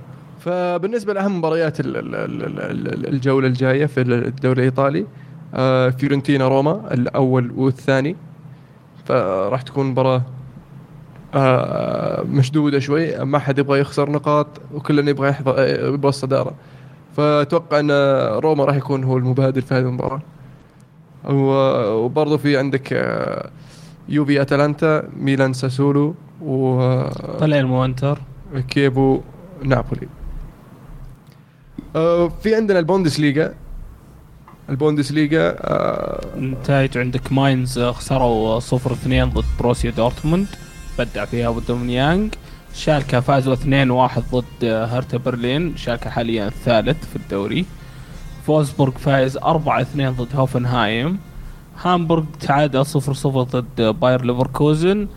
فبالنسبة لأهم مباريات ال- ال- ال- ال- الجولة الجاية في الدوري الإيطالي آه، فيورنتينا روما الأول والثاني. فراح تكون مباراة آه، مشدودة شوي. ما حد يبغى يخسر نقاط وكلنا يبغى يحضر يبغى الصدارة. فأتوقع أن روما راح يكون هو المبادر في هذه المباراة. وبرضه في عندك آه، يوفي أتلانتا ميلان ساسولو و باليرمو انتر كيفو نابولي. آه، في عندنا البوندسليغا. البوندسليغا آه، نتائج عندك ماينز خسروا 0 2 ضد بروسيا دورتموند. بدع فيها أوباميانج شالكا فازوا 2 1 ضد هرتا برلين شالكا حاليا الثالث في الدوري. فولسبورغ فايز 4 2 ضد هوفنهايم. هامبورغ تعادل 0 0 ضد باير ليفركوزن.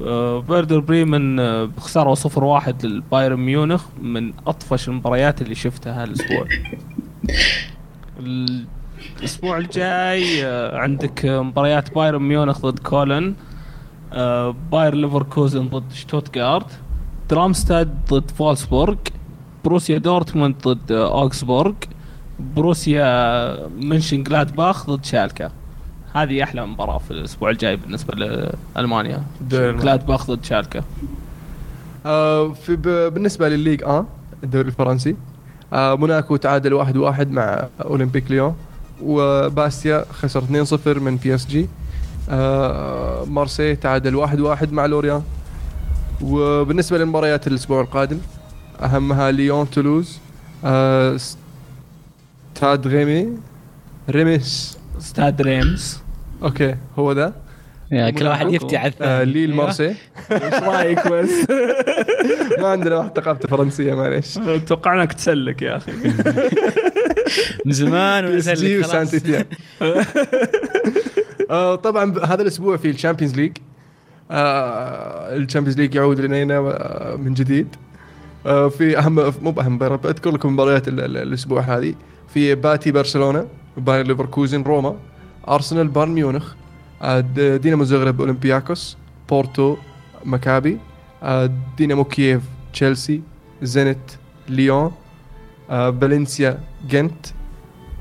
آه، فيردر بريمن آه، خسروا 0 1 للبايرن ميونخ من أطفش المباريات اللي شفتها هالأسبوع. الأسبوع الجاي آه، عندك مباريات بايرن ميونخ ضد كولن باير ليفركوزن ضد شتوتغارت درامستاد ضد فولسبورغ بروسيا دورتموند ضد آه، أوغسبورغ بروسيا منشن جلادباخ ضد شالكا. هذه أحلى مباراة في الأسبوع الجاي بالنسبة لألمانيا. جلادباخ ضد شالكا. آه، في بالنسبة لل Ligue آه الدوري الفرنسي آه، موناكو تعادل 1 1 مع أولمبيك ليون وباستيا خسر 2 0 من بي إس جي آه، مارسي تعادل 1 1 مع لوريان وبالنسبة للمباريات الأسبوع القادم أهمها ليون تولوز آه، ستاد ريمي ريميس ستاد ريمز. okay هو ذا. كل واحد يفتي على آه، الثاني ليل مارسي. إيش رأيك بس؟ (laughs) ما عندنا واحد ثقافته فرنسية معليش. توقعناك تسلك يا أخي. (laughs) من زمان تيتيان (laughs) آه، طبعا هذا الأسبوع في ال Champions League. ال Champions League يعود الينا آه، من جديد. آه، في أهم مو بأهم بذكر لكم مباريات ال- ال- الأسبوع هذه. في باتي برشلونة باير ليفركوزن روما أرسنال بايرن ميونخ آه، دينامو زغرب أولمبياكوس بورتو مكابي آه، دينامو كييف تشيلسي زينيت ليون آه، فالنسيا جنت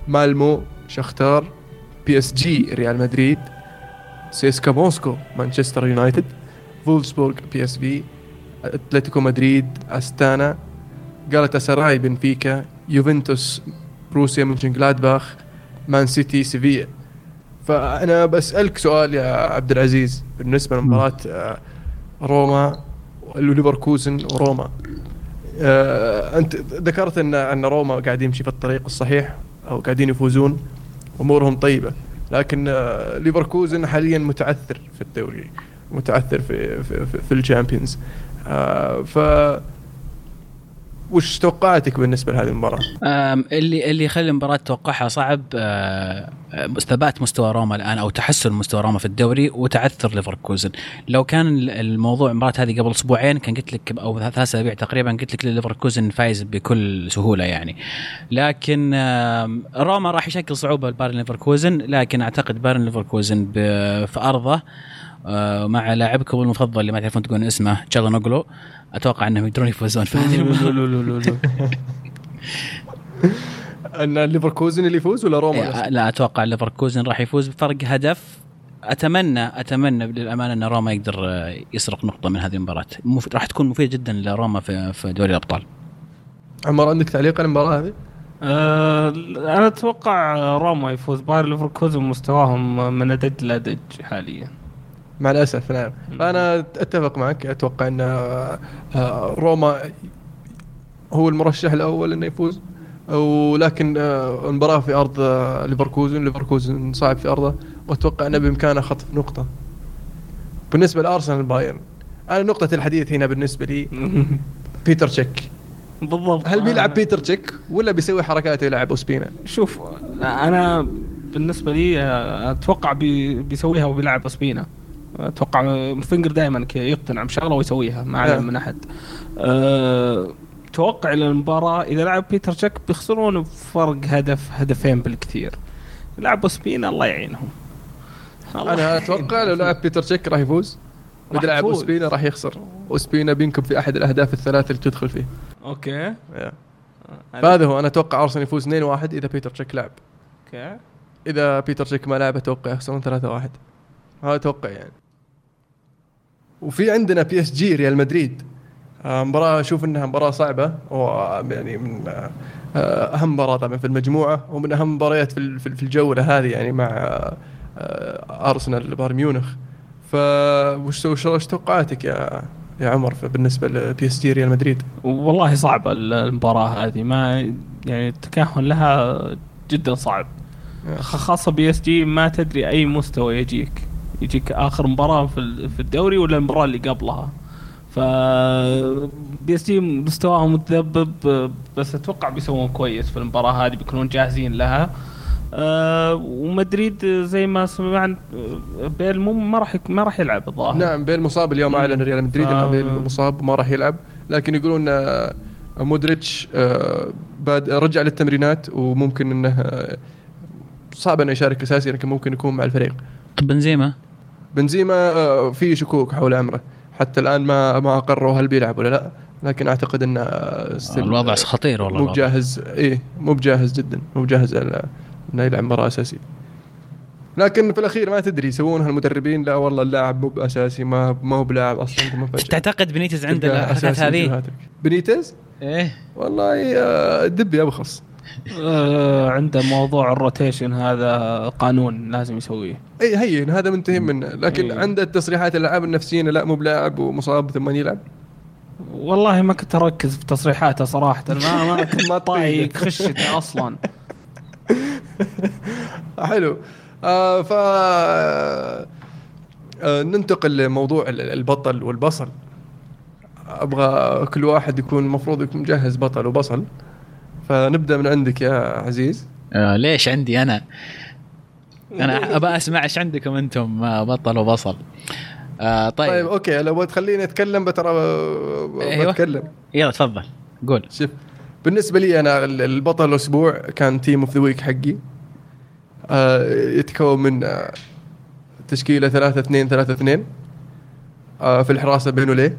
مالمو شختار بي إس جي ريال مدريد. سيسكا موسكو مانشستر يونايتد فولسبورغ بي اس في أتلتيكو مدريد أستانا جالتا سراي بنفيكا يوفنتوس بروسيا منشن جلادباخ مان سيتي سيفيا. فأنا بسألك سؤال يا عبد العزيز بالنسبة لمباراة آه، روما وليفركوزن وروما. آه، أنت ذكرت ان أن روما قاعد يمشي في الطريق الصحيح أو قاعدين يفوزون أمورهم طيبة. لكن آه، ليفركوزن حاليا متعثر في الدوري متعثر في في, في, في ال Champions. ف وش توقعاتك بالنسبة لهذه المباراة؟ اللي اللي يخلي المباراة توقعها صعب ثبات مستوى روما الآن أو تحسن مستوى روما في الدوري وتعثر ليفركوزن، لو كان الموضوع المباراة هذه قبل أسبوعين كان قلت لك أو ثلاث أسابيع تقريبا قلت لك ليفركوزن فايز بكل سهولة يعني. لكن روما راح يشكل صعوبة لبايرن ليفركوزن لكن أعتقد بايرن ليفركوزن في أرضه مع لاعبكم المفضل اللي ما تعرفون تقولون اسمه تشالانوغلو أتوقع إنهم يقدرون يفوزون. (laughs) في هذه أن ليفركوزن اللي يفوز ولا روما؟ إيه، لا أتوقع ليفركوزن راح يفوز بفرق هدف. أتمنى أتمنى للامانه أن روما يقدر آه، يسرق نقطة من هذه المباراة. راح تكون مفيدة جدا لروما في في دوري الأبطال. عمر عندك تعليق على المباراة هذه؟ أه أنا أتوقع روما يفوز. باير ليفركوزن مستواهم من ادج لادج حاليا. مع الأسف نعم. فأنا أتفق معك أتوقع أن آه، آه، روما هو المرشح الأول إنه يفوز ولكن آه، المباراة في أرض ليفركوزن ليفركوزن صعب في أرضه وأتوقع أنه بإمكانه خطف نقطة. بالنسبة لأرسنال بايرن أنا نقطة الحديث هنا بالنسبة لي (laughs) بيتر تشيك. بالضبط. هل بيلعب بيتر تشيك ولا بيسوي حركات يلعب أوسبينا؟ شوف أنا بالنسبة لي أتوقع بيسويها وبيلعب أوسبينا. أتوقع فينجر دائما يقتنع بشغلة ويسويها ما عليه من أحد. أه توقع المباراة إذا لعب بيتر تشيك بيخسرون بفرق هدف هدفين بالكثير. لعب اوسبينا الله يعينهم. الله أنا أتوقع لو لعب بيتر تشيك راح يفوز. اذا لعب اوسبينا راح يخسر. اوسبينا بينكب في أحد الأهداف الثلاث اللي تدخل فيه. okay. فهذا هو. أنا أتوقع أرسنال يفوز 2-1 إذا بيتر تشيك لعب. okay. إذا بيتر تشيك ما لعب أتوقع يخسرون 3-1 هذا أتوقع يعني. وفي عندنا بي اس جي ريال مدريد آه، مباراة أشوف إنها مباراة صعبة ويعني من آه، أهم مباراة طبعا في المجموعة ومن أهم مباريات في في الجولة هذه يعني مع آه، أرسنال بايرن ميونخ. فوش وش توقعاتك يا يا عمر بالنسبة لبي اس جي ريال مدريد؟ والله صعبة المباراة هذه. ما يعني التكهن لها جدا صعب. خاصة بي اس جي ما تدري أي مستوى يجيك. يجيك آخر مباراة في في الدوري ولا المباراة اللي قبلها؟ ف بي اس جي مستواهم متذبذب بس أتوقع بيسوون كويس في المباراة هذه بيكونون جاهزين لها. أه ومدريد زي ما سمعنا بيل مو ما راح ما راح يلعب الظاهر. نعم بيل مصاب اليوم أعلن ريال مدريد ف... انه بيل مصاب وما راح يلعب. لكن يقولون آه، مودريتش آه، بعد رجع للتمرينات وممكن إنه آه، صعب إنه يشارك أساسي لكن ممكن يكون مع الفريق. طب بنزيما؟ بنزيما آه، في شكوك حول أمره. حتى الآن ما ما اقرروا هل بيلعب ولا لا. لكن أعتقد إن آه، الوضع خطير والله مو بجاهز. إيه مو بجاهز جدا. مو بجاهز إنه يلعب مباراة أساسية. لكن في الأخير ما تدري يسوونها المدربين. لا والله اللاعب مو بأساسي ما ما هو بلاعب أصلا (laughs) تعتقد بنيتز عنده الحركات هذه؟ بنيتز؟ إيه. والله آه، دبي أبخص. آه عنده موضوع الروتيشن هذا قانون لازم يسويه. أي هين هذا منتهي منه. لكن إيه. عنده تصريحات الألعاب النفسيين لا مو بلاعب ومصاب ثم يلعب والله ما كنت أركز في تصريحاته صراحة. ما ما (laughs) كنت ما طايق خشته أصلا. (laughs) حلو. آه ف آه ننتقل لموضوع البطل والبصل. أبغى كل واحد يكون المفروض يكون مجهز بطل وبصل. فنبدأ من عندك يا عزيز. آه ليش عندي أنا؟ أنا (laughs) ابى أسمع إيش عندكم أنتم بطل وبصل. آه طيب. طيب okay لو تخليني أتكلم بترى أيوة. بتكلم. يلا تفضل. قول. شوف بالنسبة لي أنا البطل الأسبوع كان team of the week حقي. آه يتكون من آه تشكيلة 3 2 3 2 آه في الحراسة بينو ليه.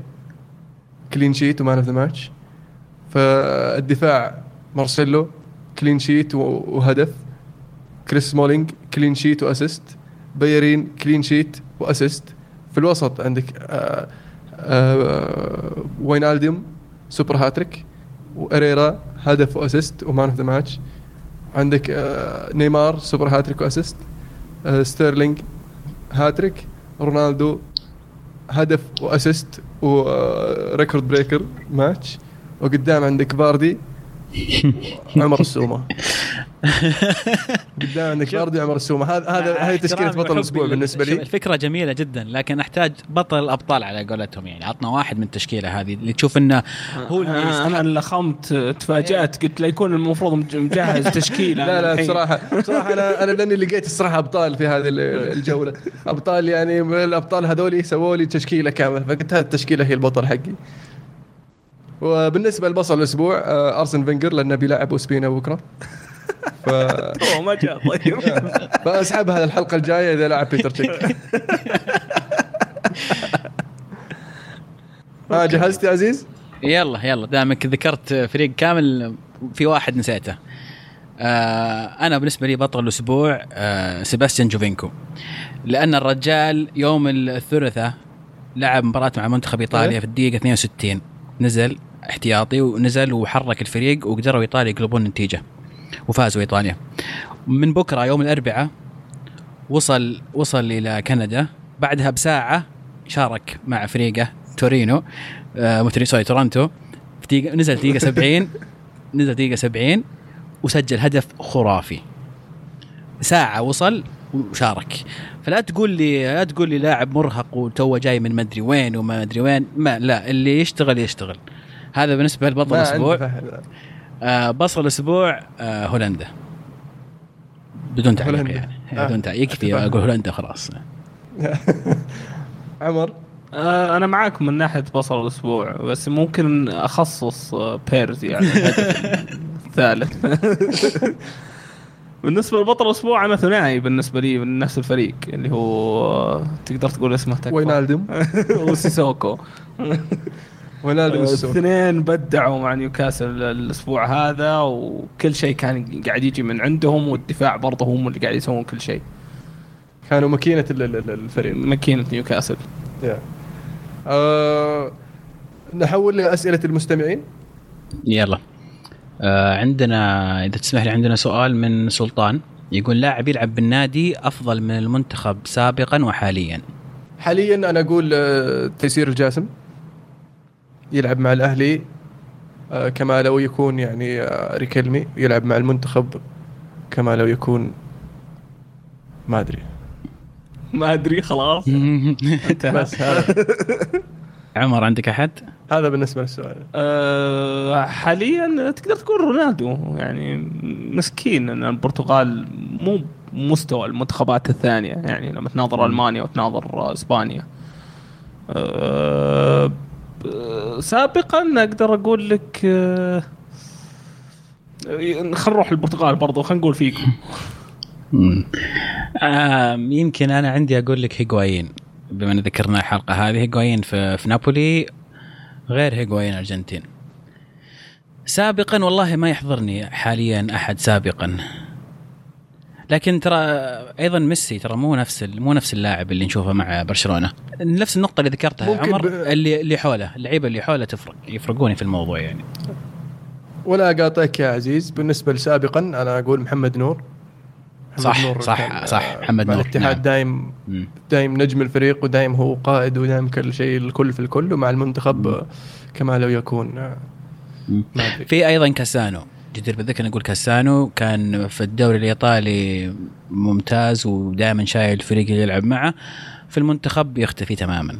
clean sheet و man of the match فالدفاع مارسيلو clean sheet وهدف. كريس سمولينج clean sheet و assist. بيليرين clean sheet و assist. في الوسط عندك آه آه وينالدوم super hat-trick وهيريرا هدف و assist و man of the match. عندك آه نيمار super hat-trick و assist. آه ستيرلينج هاتريك. رونالدو هدف و assist و record breaker match. وقدام عندك فاردي (laughs) عمر السومة. (laughs) قدام عندك فاردي وعمر السومة. هذا هذا هذه تشكيلة بطل الأسبوع بالنسبة لي. الفكرة جميلة جدا لكن أحتاج بطل الأبطال على قولتهم يعني. عطنا واحد من التشكيلة هذه اللي تشوف إنه هو اللي أنا يستحق. أنا اللي خمت تفاجأت قلت لا يكون المفروض مج- مجهز تشكيلة. (laughs) لا لا. بصراحه بصراحة أنا أنا لأني لقيت الصراحة أبطال في هذه ال- الجولة. أبطال يعني الأبطال هذول سووا لي تشكيلة كاملة فقلت هذه التشكيلة هي البطل حقي. وبالنسبة لبصل الأسبوع آه، أرسن فينجر لأنه بيلعب اوسبينا بكرة. ف... (laughs) هو ما جاء طيب. (laughs) فاسحبها الحلقة الجاية إذا لعب بيتر تشيك. (laughs) ها جهزت يا عزيز؟ يلا يلا. دامك ذكرت فريق كامل في واحد نسيته. آه أنا بالنسبة لي بطل الأسبوع آه سيباستيان جوفينكو. لأن الرجال يوم الثلاثاء لعب مباراة مع منتخب إيطاليا إيه. في الدقيقة 62 نزل. احتياطي ونزل وحرك الفريق وقدروا ايطاليا يقلبون النتيجة وفازوا إيطاليا. من بكرة يوم الأربعاء وصل وصل إلى كندا. بعدها بساعة شارك مع فريقه تورينو آه sorry دقيقة نزل دقيقة (laughs) 70 نزل دقيقة 70 وسجل هدف خرافي. ساعة وصل وشارك. فلا تقول لي لا تقول لي لاعب مرهق وتوه جاي من مدري وين وما مدري وين. ما لا اللي يشتغل يشتغل. هذا بالنسبة لبطل الأسبوع. آه بصل الأسبوع آه هولندا. بدون تعليق. يعني. آه. بدون تعليق يكفي. أقول هولندا خلاص. (laughs) عمر؟ أنا معاكم من ناحية بصل الأسبوع بس ممكن أخصص بيرز يعني. (laughs) الثالث (laughs) بالنسبة لبطل الأسبوع أنا ثنائي بالنسبة لي من نفس الفريق اللي هو تقدر تقول اسمه تكفى. وينالدوم وسيسوكو. السوق. الاثنين بدعوا مع نيوكاسل الأسبوع هذا وكل شيء كان قاعد يجي من عندهم والدفاع برضه هم اللي قاعد يسوون كل شيء. كانوا ماكينة ال- ال- ال- الفريق. ماكينة نيوكاسل. يا. آه نحول لأسئلة المستمعين. يلا. آه عندنا إذا تسمح لي عندنا سؤال من سلطان. يقول لاعب يلعب بالنادي أفضل من المنتخب سابقا وحاليا. حاليا أنا أقول آه، تيسير الجاسم. يلعب مع الأهلي آه، كما لو يكون يعني آه، ريكيلمي يلعب مع المنتخب كما لو يكون ما أدري. ما أدري خلاص. (laughs) بس هذا. عمر عندك أحد؟ هذا بالنسبة للسؤال. أه حاليا تقدر تقول رونالدو يعني مسكين ان البرتغال مو مستوى المنتخبات الثانية يعني لما تناظر ألمانيا وتناظر إسبانيا. أه سابقا أقدر أقول لك أه خلينا نروح البرتغال برضو خلينا نقول فيكم. آه يمكن أنا عندي أقول لك هيغوايين بما إن ذكرنا الحلقة هذه هيغوايين في, في نابولي غير هيغوايين أرجنتين. سابقا والله ما يحضرني حاليا أحد سابقا. لكن ترى أيضا ميسي ترى مو نفس مو نفس اللاعب اللي نشوفه مع برشلونة. نفس النقطة اللي ذكرتها. عمر ب- اللي اللي حوله اللعيبة اللي حوله تفرق يفرقوني في الموضوع يعني. ولا أقاطعك يا عزيز بالنسبة لسابقا أنا أقول محمد نور. محمد صح، صح، كان، صح، آه، محمد نور، الاتحاد نعم. دايم. دايم نجم الفريق ودايم هو قائد ودايم كل شيء الكل في الكل ومع المنتخب كما لو يكون. في أيضا كاسانو. جدير بالذكر نقول كاسانو كان في الدوري الإيطالي ممتاز ودائما شايل الفريق اللي يلعب معه. في المنتخب يختفي تماما.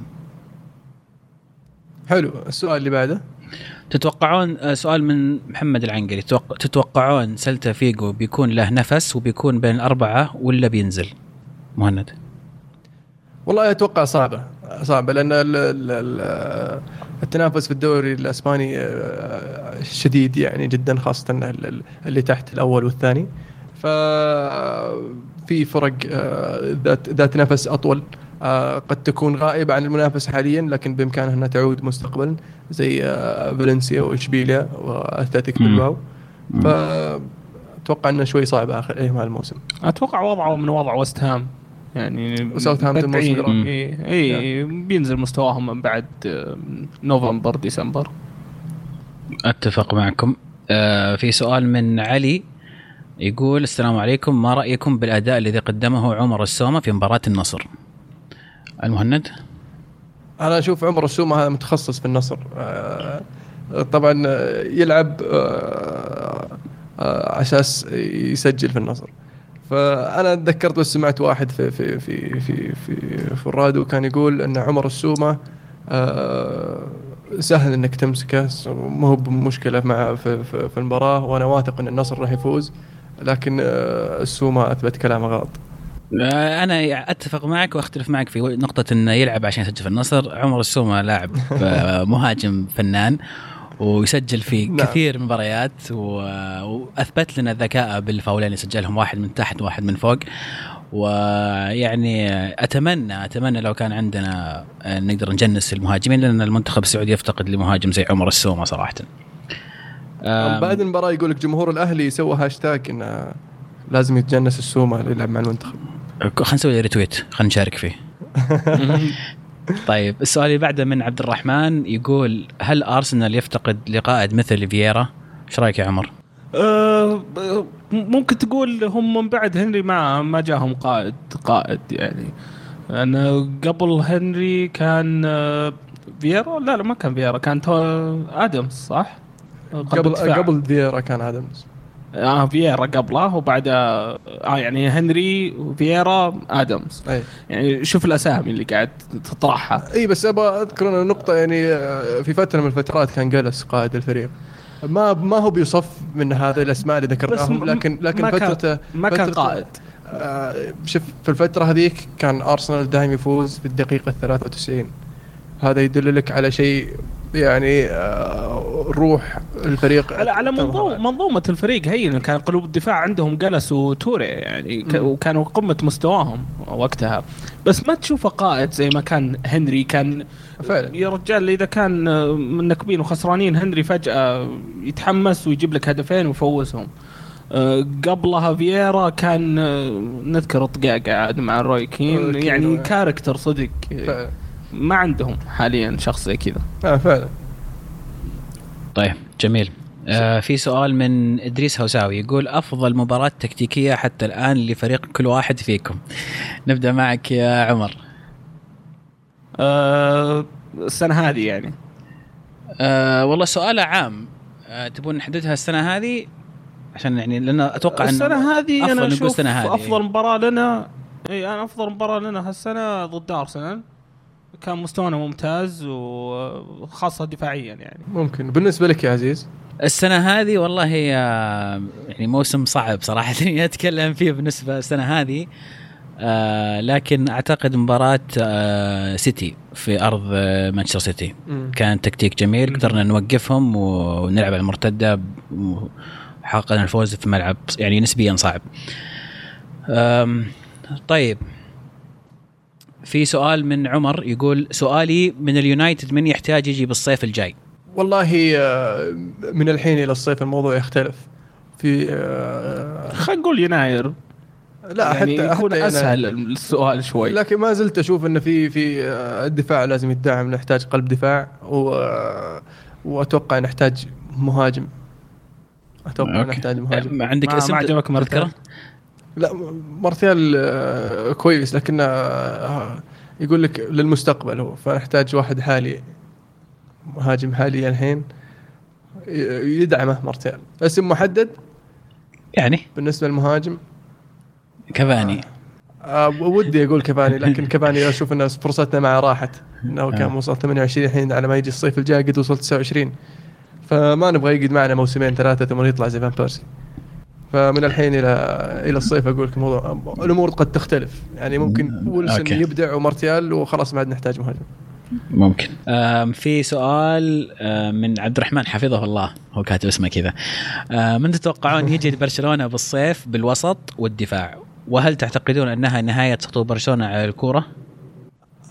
حلو. السؤال اللي بعده؟ تتوقعون آه، سؤال من محمد العنقري. تتوق- تتوقعون سلتا فيجو بيكون له نفس وبيكون بين الأربعة ولا بينزل؟ مهند. والله أتوقع صعبة صعبة لأن ال- ال- ال- التنافس في الدوري الأسباني آه، شديد يعني جدا خاصة ال- ال- اللي تحت الأول والثاني. ف في فرق آه، ذات ذات نفس أطول. آه، قد تكون غائبة عن المنافسه حاليا لكن بإمكانها أنها تعود مستقبلا زي فالنسيا وإشبيليا واثلتيك مم. بلباو فاتوقع انه شوي صعب آخر أيام هالموسم أتوقع وضعه من وضع وست هام. يعني وساوثهامبتون موسم مبدعين. قريب. إي إي، بينزل مستواهم من بعد آه، نوفمبر ديسمبر. أتفق معكم. آه في سؤال من علي يقول السلام عليكم. ما رأيكم بالأداء الذي قدمه عمر السومة في مباراة النصر؟ المهند؟ أنا أشوف عمر السومة هذا متخصص في النصر. آه، طبعا آه، يلعب آه، آه، على أساس يسجل في النصر. فأنا تذكرت بس سمعت واحد في في في في في, في الراديو كان يقول أن عمر السومة آه، سهل إنك تمسكه ما هو بمشكلة مع في, في, في المباراة وأنا واثق إن النصر راح يفوز لكن آه، السومة أثبت كلامه غلط. آه، أنا أتفق معك وأختلف معك في نقطة إنه يلعب عشان يسجل في النصر. عمر السومة لاعب آه، مهاجم فنان. ويسجل في نعم. كثير من المباريات وأثبت لنا ذكاءه بالفاولين اللي سجلهم واحد من تحت واحد من فوق ويعني أتمنى أتمنى لو كان عندنا آه، نقدر نجنس المهاجمين لأن المنتخب السعودي يفتقد لمهاجم زي عمر السومة صراحة. بعد المباراة يقول لك جمهور الأهلي سوى هاشتاج إنه لازم يتجنس السومة اللي يلعب مع المنتخب خلينا نسوي retweet خلينا نشارك فيه. (laughs) طيب السؤال اللي بعده من عبد الرحمن يقول هل أرسنال يفتقد لقائد مثل فييرا؟ إيش رأيك يا عمر؟ ب- ممكن تقول هم من بعد هنري ما ما جاهم قائد قائد يعني أنا قبل هنري كان آه، فييرا لا لا ما كان فييرا كان توني آدمز صح؟ قبل. قبل فييرا كان آدمز آه فييرا قبله وبعدها آه يعني هنري فييرا آدمز. أي. يعني شوف الأسامي اللي قاعد تطرحها. أي بس أبغى أذكر أنا نقطه يعني آه، في فترة من الفترات كان جلس قائد الفريق. ما ما هو بيصف من هذه الأسماء اللي ذكرناهم لكن لكن ما فترته ما كان قائد. آه، شوف في الفترة هذيك كان أرسنال دائما يفوز في الدقيقه 93 هذا يدل لك على شيء يعني آه، روح الفريق على على منظومه منظومة الفريق هي كان قلوب الدفاع عندهم جالاس وتوري يعني. وكانوا قمة مستواهم وقتها. بس ما تشوفه قائد زي ما كان هنري كان فعلا. يا رجال إذا كان آه، منكبين وخسرانين هنري فجأة يتحمس ويجيب لك هدفين ويفوزهم. آه، قبلها فييرا كان آه، نذكر طقاقة عاد مع روي كين يعني. character صدق. فعلا. ما عندهم حاليا شخص زي كذا. آه فعلا. طيب جميل. آه في سؤال من إدريس هوساوي يقول أفضل مباراة تكتيكية حتى الآن لفريق كل واحد فيكم. نبدأ معك يا عمر. آه، السنة هذه يعني. آه والله سؤاله عام. آه تبون نحددها السنة هذه؟ عشان يعني لأن أتوقع ان السنة هذه أفضل أنا أشوف السنة هذه. أفضل مباراة لنا. إي أنا أفضل مباراة لنا هالسنة ضد أرسنال. كان مستوانا ممتاز وخاصة دفاعيا يعني ممكن بالنسبة لك يا عزيز السنة هذه والله هي آه، يعني موسم صعب صراحة (laughs) إني أتكلم فيه بالنسبة للسنة هذه آه لكن أعتقد مباراة آه سيتي في أرض آه مانشستر سيتي. كان تكتيك جميل. قدرنا نوقفهم ونلعب على المرتدة وحققنا الفوز في ملعب يعني نسبيا صعب. طيب في سؤال من عمر يقول سؤالي من اليونايتد من يحتاج يجي بالصيف الجاي؟ والله آه، من الحين إلى الصيف الموضوع يختلف. في آه، خلينا نقول يناير. لا يعني حتى يكون حتى أسهل السؤال شوي. لكن ما زلت أشوف إن في في آه، الدفاع لازم يدعم نحتاج قلب دفاع و وأتوقع نحتاج مهاجم. أتوقع okay. نحتاج مهاجم. ما عندك اسم ما عجبك تذكره؟ لا مارتيال آه، كويس لكن آه، يقول لك للمستقبل هو فنحتاج واحد حالي مهاجم حالي الحين يدعمه مارتيال اسم محدد؟ يعني؟ بالنسبة للمهاجم؟ كفاني. آه، ودي أقول كفاني لكن كفاني أشوف إن فرصتنا معه راحت إنه كان. وصل 28 الحين على ما يجي الصيف الجاي قد وصل 29 فما نبغى يقعد معنا موسمين ثلاثة ثم يطلع زي فان بيرسي. فمن الحين إلى إلى الصيف أقول لك الموضوع الأمور قد تختلف. يعني ممكن ويلسون. يبدع ومارتيال وخلاص ما عاد نحتاج مهاجم. ممكن. في سؤال من عبد الرحمن حفظه الله. هو كاتب اسمه كذا. من تتوقعون (laughs) يجي لبرشلونه بالصيف بالوسط والدفاع؟ وهل تعتقدون أنها نهاية سطو برشلونة على الكورة؟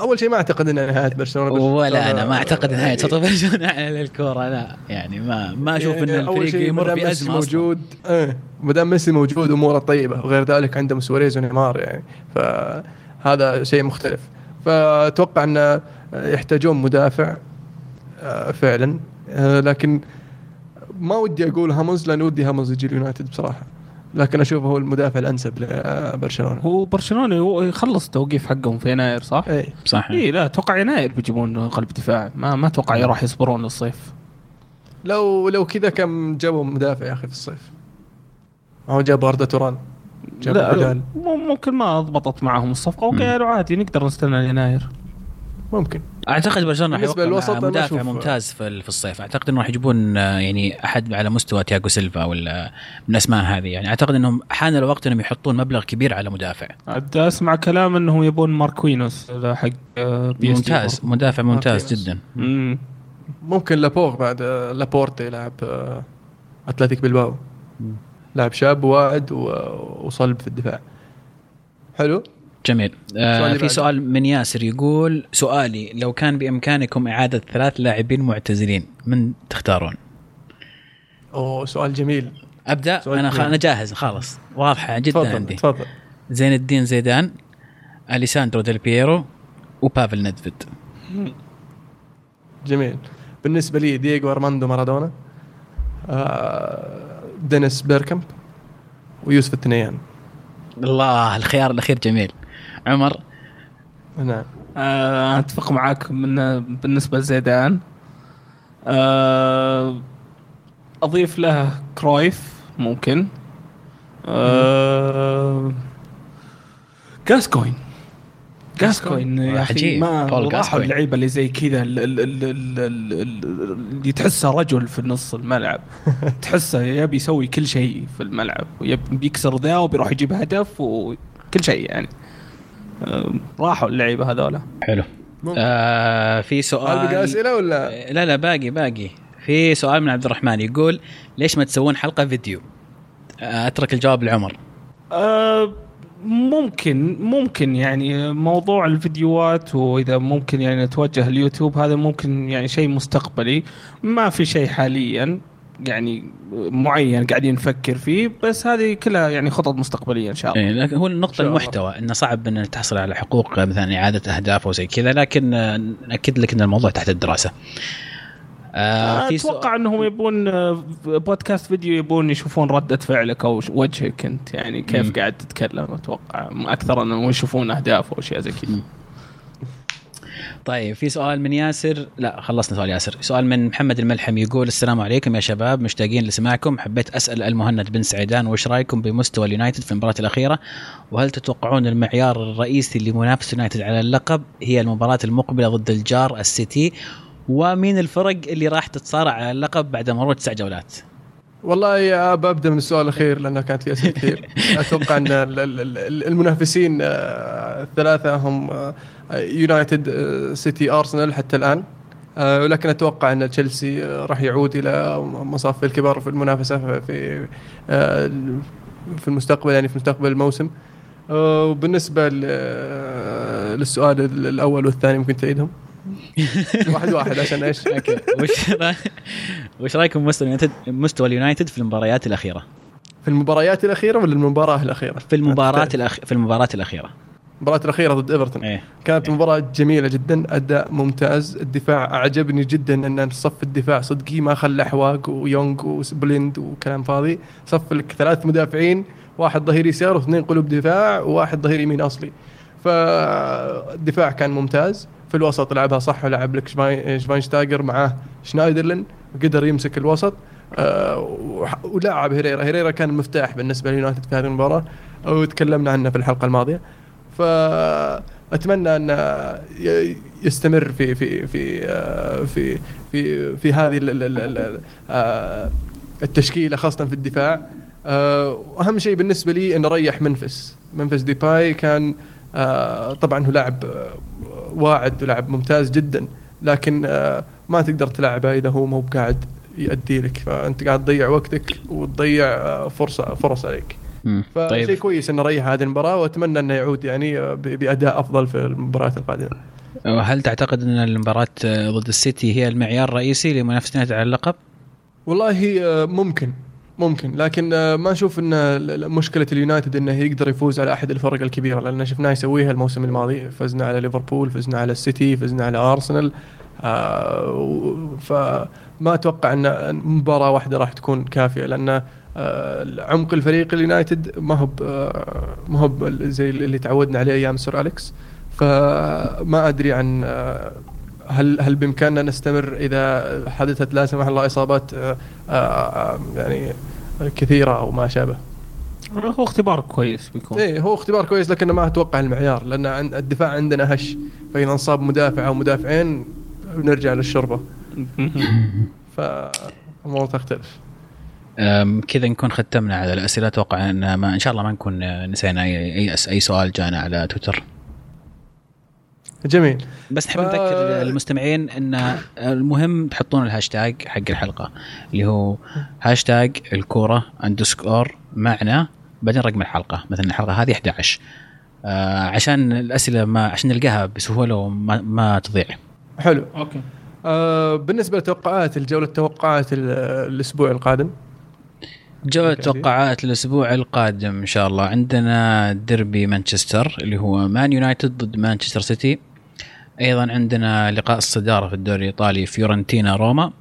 أول شيء ما أعتقد إنها نهاية برشلونة ولا أنا ما أعتقد نهاية يعني- برشلونة (laughs) على الكورة لا. يعني ما ما أشوف إن يعني أول الفريق يمر مدام في ميسي ازمه أصلاً. موجود إيه. ما دام ميسي موجود أموره طيبة وغير ذلك عندهم سواريز ونيمار يعني. ف هذا شيء مختلف. فأتوقع إن يحتاجون مدافع آه، فعلا. آه، لكن ما ودي أقول هوملز لأن ودي هوملز يجي اليونايتد بصراحة. لكن أشوفه هو المدافع الأنسب لبرشلونة. هو برشلونة هو يخلص توقيف حقهم في يناير صح؟ اي صح اي لا أتوقع يناير بيجيبون قلب دفاع. ما ما أتوقع راح يصبرون للصيف. لو لو كذا كم جابوا مدافع يا أخي في الصيف؟ هو جاب اردا توران جاب لا ممكن ما ضبطت معهم الصفقة. وقالوا عادي نقدر نستنى يناير. ممكن. أعتقد برشلونة راح للوسط مدافع أشوف- ممتاز في ال- في الصيف. أعتقد انه راح يجيبون آه، يعني أحد على مستوى تياجو سيلفا ولا من الاسماء هذه. يعني أعتقد إنهم حان الوقت إنهم يحطون مبلغ كبير على مدافع. عاد اسمع كلام إنهم يبون ماركوينوس هذا حق آه، بي ممتاز مدافع ممتاز مارتينيز. جدا. مم. ممكن لابور بعد آه، لابورتي يلعب آه، أتلتيك بالباو لاعب شاب واعد وصلب في الدفاع. حلو؟ جميل. آه في. سؤال من ياسر يقول سؤالي لو كان بإمكانكم إعادة ثلاث لاعبين معتزلين من تختارون؟ أوه سؤال جميل. أبدأ؟ سؤال أنا. جميل. أنا جاهز خلاص. واضحة جدا تفضل عندي. تفضل. زين الدين زيدان أليساندرو ديل بييرو وبافل ندفيد جميل. بالنسبة لي دييغو أرماندو مارادونا آه، دينيس بيركامب ويوسف التنيان. الله الخيار الأخير جميل. عمر. نعم. آه، أتفق معاك من بالنسبة لزيدان. آه، أضيف له كرويف ممكن. آه، جاسكوين. جاسكوين يا أخي. ما راحوا. اللعيبة اللي زي كذا ال- ال- ال- ال- ال- ال- اللي تحسه رجل في نص الملعب. (laughs) تحسه يبي يسوي كل شيء في الملعب ويب- بيكسر ذا وبيروح يجيب هدف وكل شيء يعني. راحوا اللعيبة هذولا. حلو. ممكن. آه في هل سؤال بقى أسئلة ولا؟ لا لا باقي باقي. في سؤال من عبد الرحمن يقول ليش ما تسوون حلقة فيديو؟ آه، أترك الجواب لعمر. آه، ممكن ممكن يعني موضوع الفيديوهات وإذا ممكن يعني نتوجه اليوتيوب هذا ممكن يعني شيء مستقبلي ما في شيء حاليا. يعني معين قاعدين نفكر فيه بس هذه كلها يعني خطط مستقبلية إن شاء الله إيه لكن هو الله. المحتوى إنه صعب ان تحصل على حقوق مثلا إعادة أهداف أو زي كذا لكن آه، نأكد لك إن الموضوع تحت الدراسة. آه أتوقع إنهم يبون آه، بودكاست فيديو يبون يشوفون ردة فعلك أو وجهك أنت يعني كيف مم. قاعد تتكلم أتوقع أكثر إنهم يشوفون أهداف أو أشياء زي كذا طيب في سؤال من ياسر. لا خلصنا سؤال ياسر. سؤال من محمد الملحم يقول السلام عليكم يا شباب مشتاقين لسماعكم. حبيت أسأل المهند بن سعيدان وش رأيكم بمستوى اليونايتد في المباراة الأخيرة؟ وهل تتوقعون المعيار الرئيسي لمنافسه اليونايتد على اللقب هي المباراة المقبلة ضد الجار السيتي؟ ومين الفرق اللي راح تتصارع على اللقب بعد مرور تسع جولات؟ والله يا ببدا من السؤال الأخير لأنه كانت في أسئلة كثير. (laughs) أتوقع أن ال- ال- ال- المنافسين آه، الثلاثة هم آه، يونايتد سيتي ارسنال حتى الآن آه، ولكن أتوقع أن تشيلسي آه، راح يعود إلى مصاف الكبار في المنافسة في- في في المستقبل يعني في مستقبل الموسم وبالنسبة للسؤال ال- الأول والثاني ممكن تعيدهم (laughs) واحد واحد عشان إيش؟ أوكي وش. (laughs) وش رأيكم مستوى اليونايتد مستوى اليونايتد في المباريات الأخيرة في المباريات الأخيرة ولا المباراة الأخيرة؟ في المباراة الأخ... في المباراة الأخيرة المباراة الأخيرة ضد إيفرتون. إيه. كانت مباراة جميلة جدا أداء ممتاز الدفاع أعجبني جدا أن صف الدفاع صدقي ما خلى حواق ويونغ وسبليند وكلام فاضي. صف لك ثلاث مدافعين واحد ظهير يسار واثنين قلوب دفاع وواحد ظهير يمين أصلي. فالدفاع كان ممتاز. في الوسط لعبها صح ولعب لك شفاين- شفاينشتايجر معاه شنايدرلين وقدر يمسك الوسط. وح- ولاعب هيريرا. هيريرا كان المفتاح بالنسبة ليونايتد في هذه المباراة وتكلمنا عنه في الحلقة الماضية. فأتمنى أن يستمر في في في آه، في في في هذه آه، التشكيلة خاصة في الدفاع. آه، واهم شيء بالنسبة لي انه ريح منفس. منفس ديباي كان آه، طبعا هو لاعب آه، واعد ولاعب ممتاز جدا لكن آه، ما تقدر تلعبه إذا هو مو بقاعد يأدي لك. فأنت قاعد تضيع وقتك وتضيع آه، فرصه فرص عليك. فشيء طيب. كويس انه ريح هذه المباراة وأتمنى إنه يعود يعني بأداء أفضل في المباريات القادمة. هل تعتقد إن المباراة ضد السيتي هي المعيار الرئيسي لمنافسة اليونايتد على اللقب؟ والله آه، ممكن ممكن. لكن آه، ما أشوف إن مشكلة اليونايتد إنه يقدر يفوز على أحد الفرق الكبيرة لأن شفناه يسويها الموسم الماضي. فزنا على ليفربول فزنا على السيتي فزنا على أرسنال. آه، فما أتوقع إن مباراة واحدة راح تكون كافية لأن عمق الفريق اليونايتد ما هو آه، ما هو زي اللي تعودنا عليه أيام سير أليكس. فما أدري عن آه، هل هل بإمكاننا نستمر إذا حدثت لا سمح الله إصابات آه، آه، يعني كثيرة أو ما شابه. هو اختبار كويس بيكون. إيه هو اختبار كويس لكنه ما أتوقع المعيار لأن الدفاع عندنا هش. فإذا انصاب مدافع أو مدافعين بنرجع للشوربه فالامور تختلف. كذا نكون ختمنا على الأسئلة. أتوقع أن ما إن شاء الله ما نكون نسينا اي أي, أي سؤال جانا على تويتر. جميل. بس نحب ف- نذكر المستمعين أن المهم تحطون الهاشتاج حق الحلقة اللي هو هاشتاج الكورة underscore معنا بعدين رقم الحلقة. مثلا الحلقة هذه 11 آه عشان الأسئلة ما عشان نلقاها بسهولة وما ما تضيع. حلو. أوكي. آه بالنسبة لتوقعات الجولة التوقعات ال- الأسبوع القادم. أوكي. توقعات الأسبوع القادم إن شاء الله. عندنا ديربي مانشستر اللي هو مان يونايتد ضد مانشستر سيتي. أيضا عندنا لقاء الصدارة في الدوري الإيطالي فيورنتينا روما.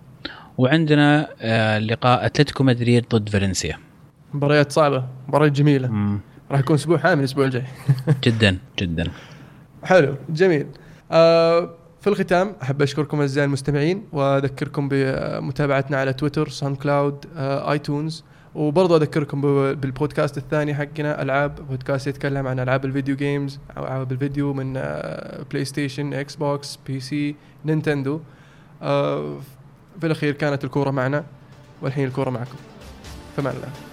وعندنا آه، لقاء أتلتيكو مدريد ضد فالنسيا. مباريات صعبة مباريات جميلة. مم، راح يكون أسبوع حافل الأسبوع الجاي. (laughs) جدا جدا. حلو جميل. آه في الختام أحب أشكركم أعزائي المستمعين وأذكركم بمتابعتنا على تويتر SoundCloud آه iTunes. وبرضه أذكركم بالبودكاست الثاني حقنا ألعاب بودكاست يتكلم عن ألعاب ال video games أو ألعاب الفيديو من PlayStation Xbox PC Nintendo في الأخير كانت الكورة معنا والحين الكورة معكم. فمان الله.